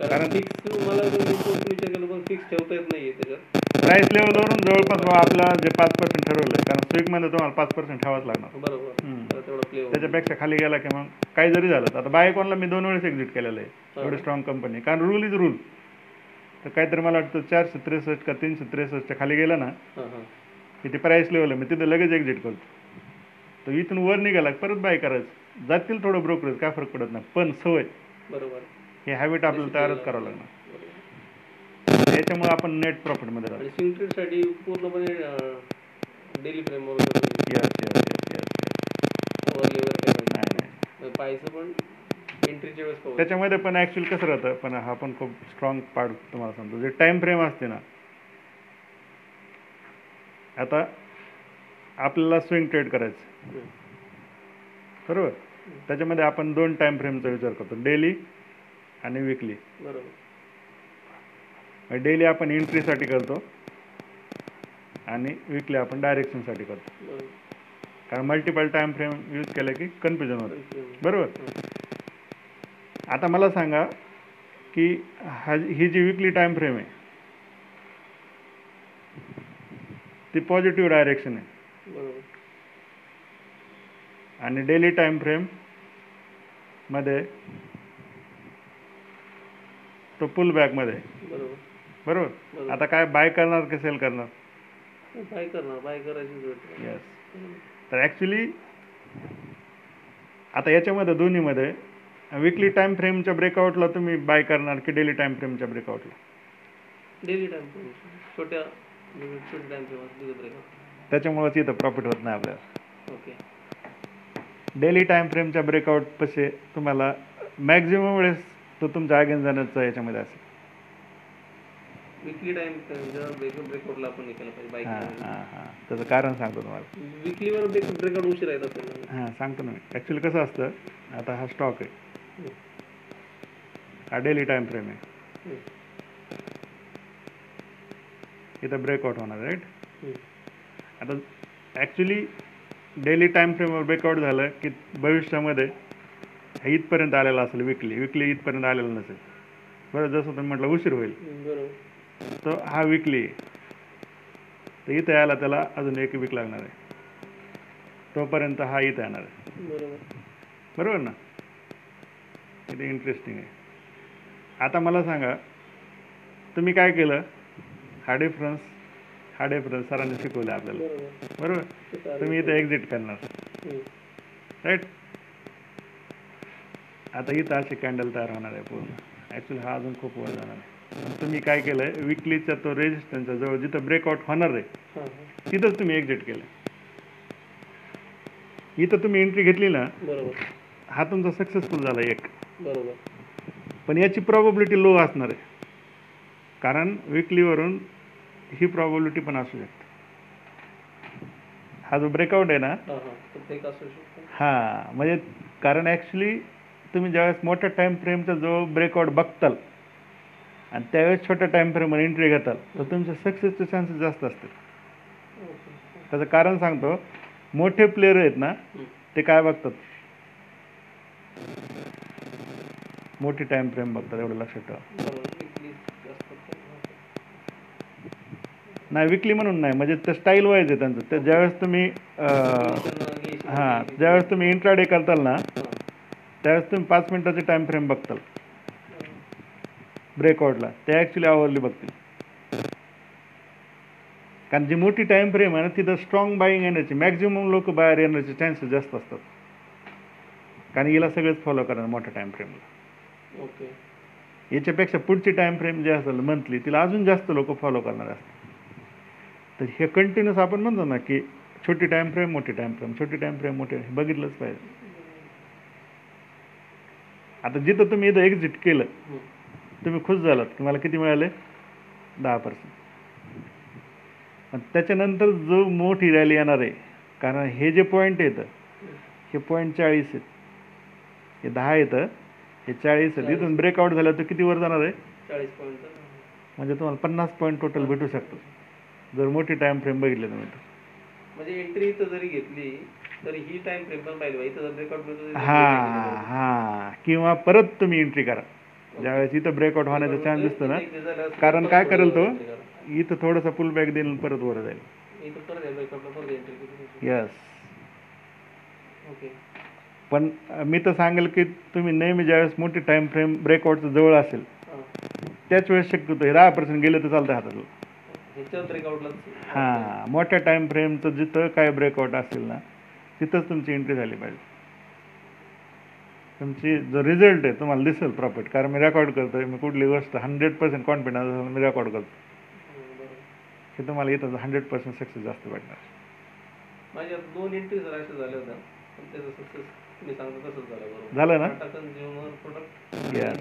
कारण फिक्स पोस्ट विचार केला पण फिक्स ठेवता येत नाहीये त्याच्यात. प्राईस लेवलवरून जवळपास आपला जे पाच पर्सेंट ठरवलंय कारण स्विगमध्ये तुम्हाला पाच पर्सेंट ठेवाच लागणार. बरोबर. तेवढा प्ले त्याच्यापेक्षा खाली गेला की मग काही जरी झालं तर. आता बायकॉनला मी दोन वेळेस एक्झिट केलेलं आहे. एवढी स्ट्रॉंग कंपनी कारण रूल इज रूल तर काहीतरी मला वाटतं चारशे त्रेसष्ट का तीनशे त्रेसष्टच्या खाली गेलं ना की ती प्राईस लेवल आहे. मी तिथं लगेच एक्झिट करतो. तर इथून वर निघाला परत बाय करायचं. जातील थोडं ब्रोकरेज काय फरक पडत नाही. पण सवय. बरोबर. हे हॅबिट आपल्याला तयारच करावं लागणार. त्याच्यामुळे आपण नेट प्रॉफिटमध्ये राहतो आणि स्विंग ट्रेडसाठी पूर्णपणे डेली यस यस त्याच्यामध्ये पण ॲक्च्युअली कसं राहतं पण हा पण खूप स्ट्रॉंग पार्ट तुम्हाला सांगतो. जे टाईम फ्रेम असते ना आता आपल्याला स्विंग ट्रेड करायचं. बरोबर? त्याच्यामध्ये आपण दोन टाईम फ्रेमचा विचार करतो. डेली आणि विकली. बरोबर. डेली आपण एंट्रीसाठी करतो आणि विकली आपण डायरेक्शनसाठी करतो. कारण मल्टिपल टाईम फ्रेम यूज केलं की कन्फ्युजन होतं. बरोबर? आता मला सांगा की हा ही जी विकली टाईम फ्रेम आहे ती पॉझिटिव्ह डायरेक्शन आहे. बरोबर. आणि डेली टाईम फ्रेममध्ये तो पुल बॅकमध्ये. बरोबर. आता काय बाय करणार की सेल करणार? बाय करणार बाय करायची येस तर ॲक्च्युली आता याच्यामध्ये दोन्हीमध्ये विकली टाईम फ्रेमच्या ब्रेकआउटला तुम्ही बाय करणार की डेली टाईम फ्रेमच्या ब्रेकआउटला डेली टाइम फ्रेम छोट्या टाइम फ्रेम त्याच्यामुळेच इथं प्रॉफिट होत नाही आपल्याला. ओके डेली टाईम फ्रेमच्या ब्रेकआउट पसे तुम्हाला मॅक्झिमम वेळेस तो तुमच्या आगेन जाण्याचा याच्यामध्ये असेल विकली टाइम जेव्हा ब्रेक ब्रेकआउटला आपण निघायला पाहिजे हां बाईक हां हां. त्याचं कारण सांगतो तुम्हाला. विकलीवर ब्रेक ब्रेकआउट उशीर येत असेल हां सांगतो ना मी. ॲक्च्युली कसं असतं आता हा स्टॉक आहे. हा डेली टाईम फ्रेम आहे. इथं ब्रेकआउट होणार राईट. आता ॲक्च्युली डेली टाईम फ्रेमवर ब्रेकआउट झालं की भविष्यामध्ये इथपर्यंत आलेलं असेल विकली विकली इथपर्यंत आलेलं नसेल. बरं जसं तुम्ही म्हटलं उशीर होईल. तो हा विकली. तर इथं यायला त्याला अजून एक वीक लागणार आहे. तोपर्यंत हा इथं येणार आहे. बरोबर. ना? किती इंटरेस्टिंग आहे. आता मला सांगा तुम्ही काय केलं? हा डिफरन्स हा डिफरन्स सरांनी शिकवलं आपल्याला. बरोबर. तुम्ही इथं एक्झिट करणार. राईट आता इथं अशी कॅन्डल तयार होणार आहे पूर्ण. ॲक्च्युली हा अजून खूप वर जाणार आहे. तुम्ही काय केलंय? विकलीचा तो रेजिस्टन्सच्या जवळ जिथं ब्रेकआउट होणार आहे तिथंच तुम्ही एक्झिट केलं इथं तुम्ही एंट्री घेतली ना बरोबर. हा तुमचा सक्सेसफुल झाला एक. बरोबर. पण याची प्रॉबबिलिटी लो असणार आहे. कारण विकलीवरून ही प्रॉबबिलिटी पण असू शकते. हा जो ब्रेकआउट आहे ना हां म्हणजे कारण ॲक्च्युली तुम्ही ज्यावेळेस मोठ्या टाईम फ्रेमचा जो ब्रेकआउट बघताल आणि त्यावेळेस छोट्या टाईम फ्रेमवर एंट्री घेताल तर तुमचे सक्सेसचे चान्सेस जास्त असतील. त्याचं कारण सांगतो मोठे प्लेयर आहेत ना ते काय बघतात? मोठी टाइम फ्रेम बघतात एवढं लक्षात ठेवा. नाही विकली म्हणून नाही म्हणजे ते स्टाईल वाईज आहे त्यांचं. ते ज्यावेळेस तुम्ही हां ज्यावेळेस तुम्ही इंट्राडे करताल ना त्यावेळेस तुम्ही पाच मिनिटाचे टाइम फ्रेम बघताल. ब्रेकआउटला ते ॲक्च्युली आवरली बघतील. कारण जी मोठी टाइम फ्रेम आहे ना तिथं स्ट्रॉंग बाईंग येण्याची मॅक्झिमम लोक बाहेर येण्याचे चान्सेस जास्त असतात. कारण हिला सगळेच फॉलो करणार मोठ्या टाइम फ्रेमला ओके याच्यापेक्षा पुढची टाइम फ्रेम जी असेल मंथली तिला अजून जास्त लोक फॉलो करणार असतात. तर हे कंटिन्यूस आपण म्हणतो ना की छोटी टाइम फ्रेम मोठी टाइम फ्रेम छोटी टाइम फ्रेम मोठी हे बघितलंच पाहिजे. आता जिथं तुम्ही इथं एक्झिट केलं. तुम्ही खुश झालात की मला किती मिळाले? दहा पर्सेंट पण त्याच्यानंतर जो मोठी रॅली येणार आहे कारण हे जे पॉईंट येतं हे पॉईंट चाळीस आहेत. हे दहा येतं हे चाळीस आहेत. इथून ब्रेकआउट झालं तर किती वर जाणार आहे? चाळीस पॉईंट म्हणजे तुम्हाला पन्नास पॉईंट टोटल भेटू शकतो. जर मोठी टाइम फ्रेम बघितली तुम्ही तर. म्हणजे एंट्री इथं जरी घेतली तरी ही टाइम फ्रेम पण पाहिजे. जर ब्रेकआउट मिळतो हा हा. किंवा परत तुम्ही एंट्री करा. ज्यावेळेस इथं ब्रेकआउट होण्याचा चान्स दिसतो ना कारण काय करेल तो? इथं थोडासा पुल बॅक देईल परत वर जाईल. यस ओके पण मी तर सांगेल की तुम्ही नेहमी ज्यावेळेस मोठी टाइम फ्रेम ब्रेकआउटचं जवळ असेल त्याच वेळेस शक्यतो हे दहा पर्सेंट गेलं तर चालतं ब्रेकआउटला हां मोठ्या टाइम फ्रेमचं जिथं काय ब्रेकआउट असेल ना तिथंच तुमची एंट्री झाली पाहिजे. तुमची जो रिझल्ट आहे तुम्हाला दिसेल प्रॉफिट कारण मी रेकॉर्ड करतोय मी कुठली गोष्ट हंड्रेड पर्सेंट कॉन्फिडन्स असेल मी रेकॉर्ड करतो. की तुम्हाला इथं हंड्रेड पर्सेंट सक्सेस जास्त भेटणार माझ्या दोन एंट्री जर अशा झाल्या होत्या पण त्याचं सक्सेस तुम्ही सांगता तसंच झालं बरोबर. झालं ना? Tata consumer product Yes.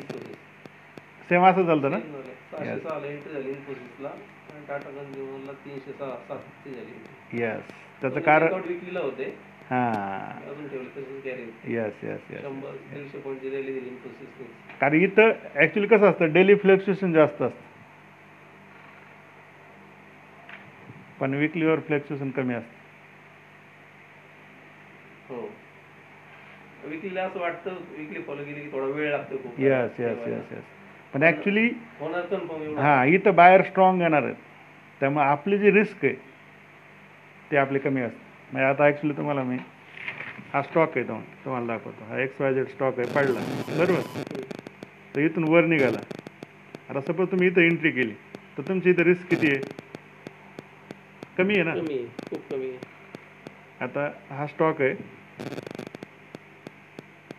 Same असं झालं ना? सहाशे Yes. सहाला एंट्री झाली इन्फोसिसला टाटा कन्झ्युमरला तीनशे सहा झाली. येस त्याचं कारण विकलीला होते. हां. येस येस कारण इथं ॲक्च्युली कसं असतं डेली फ्लक्च्युएशन जास्त असतं. पण विकलीवर फ्लक्च्युएशन कमी असतं. हो. विकलीला असं वाटतं विकली फॉलो केली की थोडा वेळ लागतो खूप. येस येस येस येस पण ॲक्च्युली एवढं. हां इथं बाहेर स्ट्रॉंग येणार आहेत. त्यामुळे आपली जी रिस्क आहे ते आपली कमी असते. म्हणजे आता ॲक्च्युली तुम्हाला मी हा स्टॉक आहे तो तुम्हाला दाखवतो. हा एक्स वाय झेड स्टॉक आहे पडला. बरोबर? तर इथून वर निघाला. आता सपोज तुम्ही इथं एंट्री केली तर तुमची इथं रिस्क किती आहे? कमी आहे ना? खूप कमी आहे. आता हा स्टॉक आहे.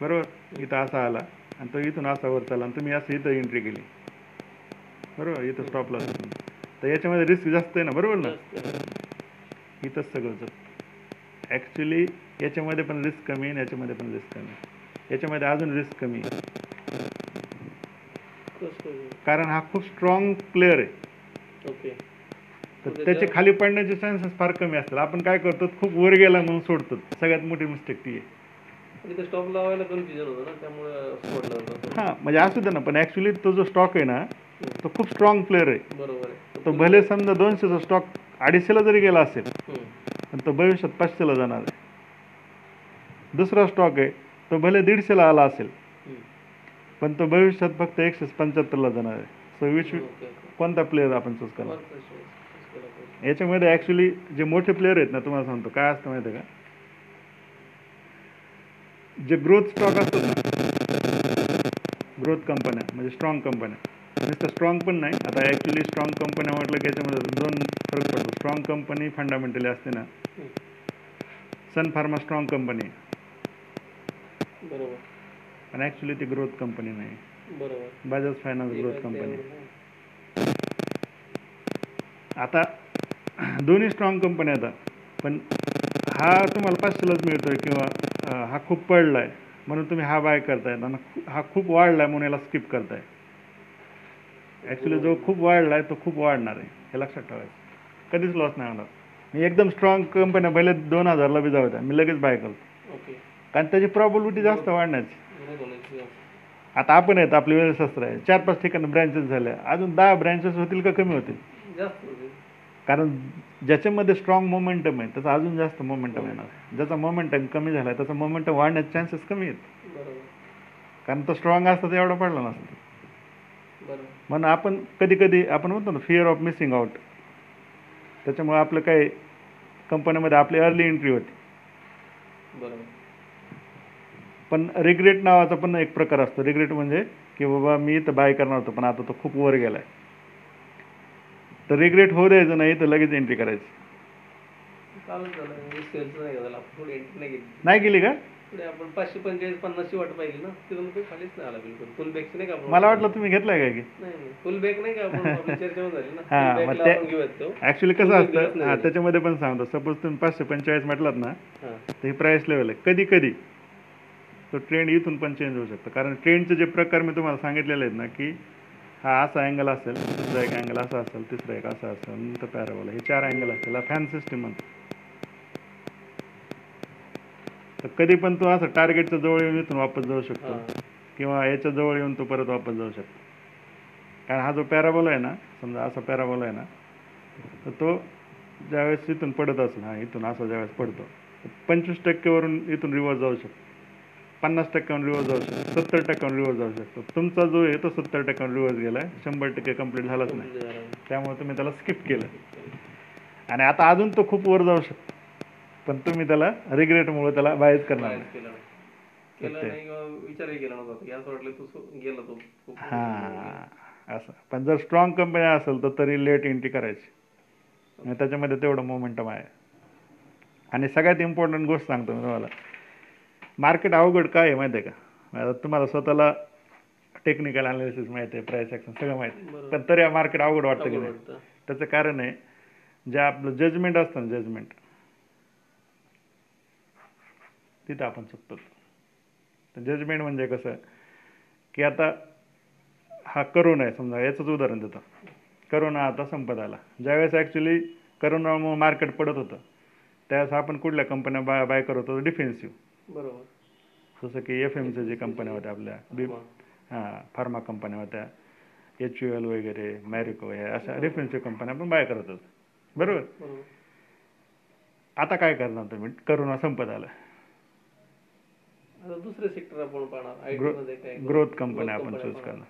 बरोबर? इथं असा आला आणि तो इथून असा वर चालला आणि तुम्ही असं इथं एंट्री केली. बरोबर? इथं स्टॉपला तर याच्यामध्ये रिस्क जास्त आहे ना बरोबर ना. इथंच सगळं ॲक्च्युली याच्यामध्ये पण रिस्क कमी आहे याच्यामध्ये पण रिस्क कमी आहे. याच्यामध्ये अजून रिस्क कमी आहे. कारण हा खूप स्ट्रॉंग प्लेअर आहे. ओके तर त्याचे खाली पडण्याचे चान्सेस फार कमी असतात. आपण काय करतो खूप वर गेला म्हणून सोडतो. सगळ्यात मोठी मिस्टेक ती आहे. लावायला कन्फ्युजन होतं ना त्यामुळे हां म्हणजे असू दे ना पण ॲक्च्युली तो जो स्टॉक आहे ना तो खूप स्ट्रॉंग प्लेअर आहे. बरोबर आहे. तो भले समजा दोनशेचा स्टॉक अडीचशेला जरी गेला असेल पण तो भविष्यात पाचशेला जाणार आहे दुसरा स्टॉक आहे तो भले दीडशेला आला असेल. पण तो भविष्यात फक्त एकशे पंच्याहत्तरला जाणार आहे सो विच ओके. कोणता प्लेअर आपण चूज करणार. याच्यामध्ये ॲक्च्युली जे मोठे प्लेअर आहेत ना तुम्हाला सांगतो काय असतं माहिती आहे का जे ग्रोथ स्टॉक असतात ना ग्रोथ कंपन्या म्हणजे स्ट्रॉंग कंपन्या नुसतं स्ट्रॉंग पण नाही आता ॲक्च्युली स्ट्रॉंग कंपन्या म्हटलं की याच्यामध्ये दोन फरक पडतो स्ट्रॉंग कंपनी फंडामेंटली असते ना. सन फार्मा स्ट्रॉंग कंपनी बरोबर. पण ॲक्च्युली ती ग्रोथ कंपनी नाही. बरोबर. बजाज फायनान्स ग्रोथ कंपनी आता दोन्ही स्ट्रॉंग कंपनी आता पण हा तुम्हाला पाचशेलाच मिळतोय किंवा अं, हा खूप पडला आहे म्हणून तुम्ही हा बाय करताय. आणि हा खूप वाढला आहे म्हणून याला स्किप करताय. ॲक्च्युली जो खूप वाढला आहे तो खूप वाढणार आहे. हे लक्षात ठेवायचं. कधीच लॉस नाही होणार. मी एकदम स्ट्रॉंग कंपन्या भले दोन हजारला बी जाऊ द्या. मी लगेच बाय करतो. कारण त्याची प्रॉबिलिटी जास्त वाढण्याची. आता आपण आहेत आपले वेळशास्त्र आहे. चार पाच ठिकाणी ब्रँचेस झाल्या अजून दहा ब्रँचेस होतील का कमी होतील? कारण ज्याच्यामध्ये स्ट्रॉंग मोमेंटम आहे त्याचा अजून जास्त मोमेंटम येणार. ज्याचा मोमेंटम कमी झाला त्याचा मोमेंटम वाढण्याचे चान्सेस कमी आहेत. कारण तो स्ट्रॉंग असता तर एवढा पडला नसता. म्हणून आपण कधी कधी आपण म्हणतो ना फिअर ऑफ मिसिंग आउट त्याच्यामुळे आपलं काही कंपनीमध्ये आपली अर्ली एंट्री होती. बरोबर. पण रिग्रेट नावाचा पण एक प्रकार असतो. रिग्रेट म्हणजे की बाबा मी इथं बाय करणार होतो पण आता तो खूप वर गेलाय. तर रिग्रेट होऊ द्यायचं नाही तर लगेच एंट्री करायची. नाही केली का? आपण पाचशे पंचेचाळीस पन्नासची वाट पाहिली ना तिथून काही खालीच नाही आला बिलकुल. फुल नाही का आपण मला वाटलं तुम्ही घेतलाय काय की? नाही नाही. फुल बॅग नाही का आपण आपली चर्चा होऊन झाली ना. हा, full मग back ला ते- आपण घेऊयात तो. ऍक्च्युली कसं असतं. हा त्याच्यामध्ये पण सांगतो. सपोज तुम्ही पाचशे पंचेचाळीस म्हटलात ना हा. तर ही प्राइस लेवल आहे. कधी कधी तो ट्रेंड इथून पण चेंज होऊ शकतो. कारण ट्रेंडचे जे प्रकार मी तुम्हाला सांगितलेले आहेत ना की हा असा अँगल असेल दुसरा एक अँगल असा असेल तिसरा एक असा असेल नंतर पॅराबोला. हे चार अँगल असतील फॅन सिस्टीम म्हणतो. तर कधी पण तो असं टार्गेटच्या जवळ येऊन इथून वापस जाऊ शकतो. किंवा याच्या जवळ येऊन तो परत वापस जाऊ शकतो. कारण हा जो पॅराबोला आहे ना समजा असा पॅराबोला आहे ना तर तो ज्यावेळेस इथून पडत असेल हा इथून असा ज्यावेळेस पडतो पंचवीस टक्केवरून इथून रिव्हर्स जाऊ शकतो. पन्नास टक्क्यावरून रिव्हर्स जाऊ शकतो सत्तर टक्क्यावरून रिव्हर्स जाऊ शकतो. तुमचा जो आहे तो सत्तर टक्क्यावरून रिव्हर्स गेला आहे शंभर टक्के कंप्लीट झालाच नाही. त्यामुळे तुम्ही त्याला स्किप केलं. आणि आता अजून तो खूप वर जाऊ शकतो. पण तुम्ही त्याला रिग्रेटमुळे त्याला बाहेरच करणार हां असं. पण जर स्ट्रॉंग कंपनी असेल तर तरी लेट एंट्री करायची. त्याच्यामध्ये तेवढं मोमेंटम आहे. आणि सगळ्यात इम्पॉर्टंट गोष्ट सांगतो मी तुम्हाला. मार्केट अवघड काय आहे माहिती आहे का? आता तुम्हाला स्वतःला टेक्निकल अनालिसिस माहिती आहे प्राइस ॲक्शन सगळं माहिती आहे. पण तरी मार्केट अवघड वाटतं की नाही. त्याचं कारण आहे जे आपलं जजमेंट असतं ना जजमेंट तिथं आपण चुकतो. तर जजमेंट म्हणजे कसं? की आता हा करोना आहे समजा याचंच उदाहरण देतो. करोना आता संपत आला. ज्यावेळेस ॲक्च्युली करोनामुळे मार्केट पडत होतं त्यावेळेस आपण कुठल्या कंपन्या बाय बाय करत होतो? डिफेन्सिव्ह बरोबर. जसं की एफ एमच्या जे कंपन्या होत्या आपल्या बी हां फार्मा कंपन्या होत्या एच यू एल वगैरे मॅरिको हे अशा डिफेन्सिव्ह कंपन्या आपण बाय करत होतो. बरोबर? बरोबर. आता काय करणार तुम्ही? करोना संपत आला. आता दुसरे सेक्टर आपण पाहणार आयमध्ये काय ग्रोथ कंपन्या आपण चूज करणार.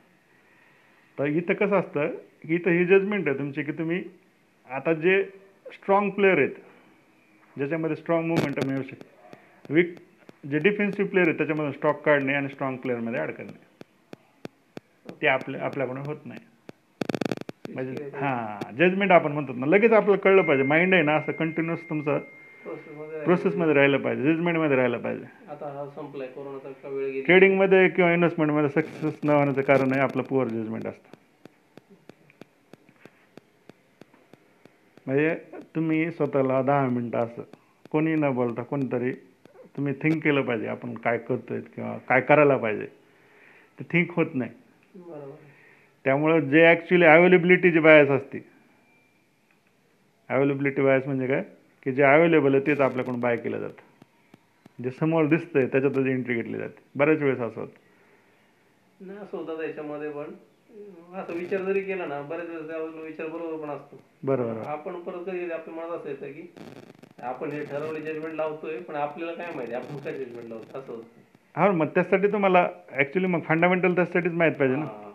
तर इथं कसं असतं की इथं ही जजमेंट आहे तुमची की तुम्ही आता जे स्ट्रॉंग प्लेअर आहेत ज्याच्यामध्ये स्ट्रॉंग मुवमेंटम येऊ शकते. वीक जे डिफेन्सिव्ह प्लेअर आहेत त्याच्यामध्ये स्टॉक काढणे आणि स्ट्रॉंग प्लेअरमध्ये ॲड करणे. ते आपल्या आपल्याकडून होत नाही. म्हणजे हां जजमेंट आपण म्हणतो ना लगेच आपल्याला कळलं पाहिजे. माइंड आहे ना असं कंटिन्युअस तुमचं प्रोसेसमध्ये राहिलं पाहिजे. जजमेंटमध्ये राहिलं पाहिजे. आता हा संपलाय. कोरोनाचा का वेळ गेली. ट्रेडिंगमध्ये किंवा इन्व्हेस्टमेंटमध्ये सक्सेस न होण्याचं कारण आहे आपलं पुअर जजमेंट असतं. म्हणजे तुम्ही स्वतःला दहा मिनटं असं कोणी न बोलता कोणीतरी तुम्ही थिंक केलं पाहिजे. आपण काय करतोय किंवा काय करायला पाहिजे. ते थिंक होत नाही. त्यामुळं जे ॲक्च्युली अवेलेबिलिटी जी बायस असते. अवेलेबिलिटी बायस म्हणजे काय? की जे अवेलेबल आहे तेच आपल्याकडून बाय केलं जातं जे समोर दिसतंय त्याच्यातच एंट्री घेतली जाते. बऱ्याच वेळेस असं होतं. नाही असं होतं त्याच्यामध्ये पण. असं विचार जरी केला ना बऱ्याच वेळेस विचार बरोबर पण असतो. बरोबर. आपण परत कधी आपल्या मनात असं येतं की आपण हे ठरवले जजमेंट लावतोय पण आपल्याला काय माहिती आपण काय जजमेंट लावतो असं होतं. हा मग त्यासाठी तुम्हाला ॲक्च्युली मग फंडामेंटल त्यासाठीच माहीत पाहिजे ना. हा.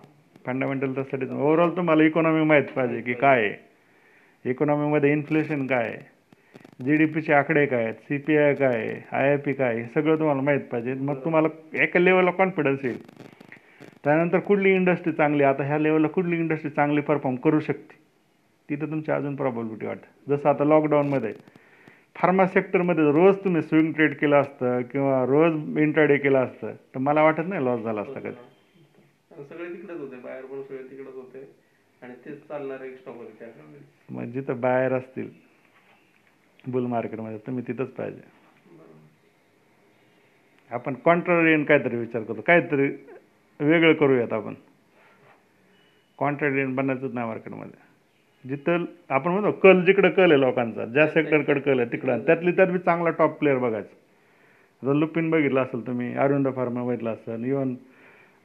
फंडामेंटल त्यासाठीच. ओव्हरऑल तुम्हाला इकॉनॉमी माहीत पाहिजे की काय आहे. इकॉनॉमीमध्ये इन्फ्लेशन काय आहे. जी डी पीचे आकडे काय आहेत? सी पी आय काय आहे? आय आय पी काय आहे? हे सगळं तुम्हाला माहीत पाहिजे. मग तुम्हाला एका लेवलला कॉन्फिडन्स येईल. त्यानंतर कुठली इंडस्ट्री चांगली आता ह्या लेवलला कुठली इंडस्ट्री चांगली परफॉर्म करू शकते? तिथं तुमची अजून प्रॉबिलिटी वाटते जसं आता लॉकडाऊनमध्ये फार्मा सेक्टरमध्ये रोज तुम्ही स्विंग ट्रेड केलं असतं किंवा रोज इंट्राडे केलं असतं तर मला वाटत नाही लॉस झाला असता कधी. आणि सगळे तिकडेच होते. बाहेर पण सगळे तिकडेच होते. आणि तेच चालणार एक स्टॉक होते. त्या मग जिथं बाहेर असतील. बुल मार्केटमध्ये तुम्ही तिथंच पाहिजे. आपण कॉन्ट्रारियन काहीतरी विचार करतो. काहीतरी वेगळं करूयात आपण. कॉन्ट्रारियन बनायचंच नाही मार्केटमध्ये जिथं आपण म्हणतो कल जिकडं कल आहे लोकांचा ज्या सेक्टरकडे कल आहे तिकडं. त्यातली त्यात बी चांगला टॉप प्लेअर बघायचा. आता लुपिन बघितलं असेल तुम्ही अरविंद फार्मा बघितलं असेल इवन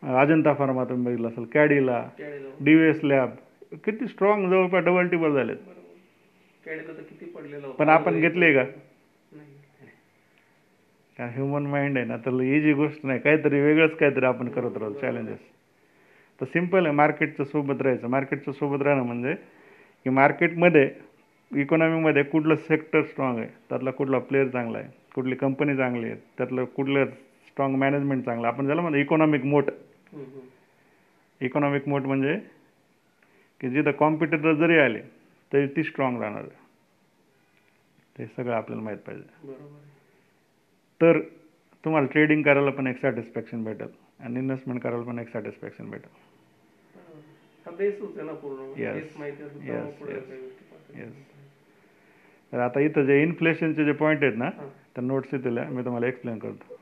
अजंता फार्मा तुम्ही बघितलं असेल कॅडीला डी एस लॅब किती स्ट्रॉंग जवळपास डबल टिबल झालेत. कॅडीला तर किती पडलेलं होतं? पण आपण घेतले का? नाही. कारण ह्युमन माइंड आहे ना तर इजी गोष्ट नाही काहीतरी वेगळंच काहीतरी आपण करत राहतो चॅलेंजेस तर सिंपल आहे मार्केटच्या सोबत राहायचं. मार्केटच्या सोबत राहणं म्हणजे की मार्केटमध्ये इकॉनॉमीमध्ये कुठलं सेक्टर स्ट्रॉंग आहे त्यातला कुठला प्लेअर चांगला आहे कुठली कंपनी चांगली आहे त्यातलं कुठलं स्ट्रॉंग मॅनेजमेंट चांगलं आपण ज्याला म्हणतो इकॉनॉमिक मोट. इकॉनॉमिक मोट म्हणजे की जिथं कॉम्पिटिटर जरी आले तरी ती स्ट्रॉंग राहणार आहे ते सगळं आपल्याला माहीत पाहिजे. तर तुम्हाला ट्रेडिंग करायला पण एक सॅटिस्फॅक्शन भेटेल आणि इन्व्हेस्टमेंट करायला पण एक सॅटिस्फॅक्शन भेटेल. येतात. तर आता इथं जे इन्फ्लेशनचे जे पॉईंट आहेत ना. तर नोट्स येतील मी तुम्हाला एक्सप्लेन करतो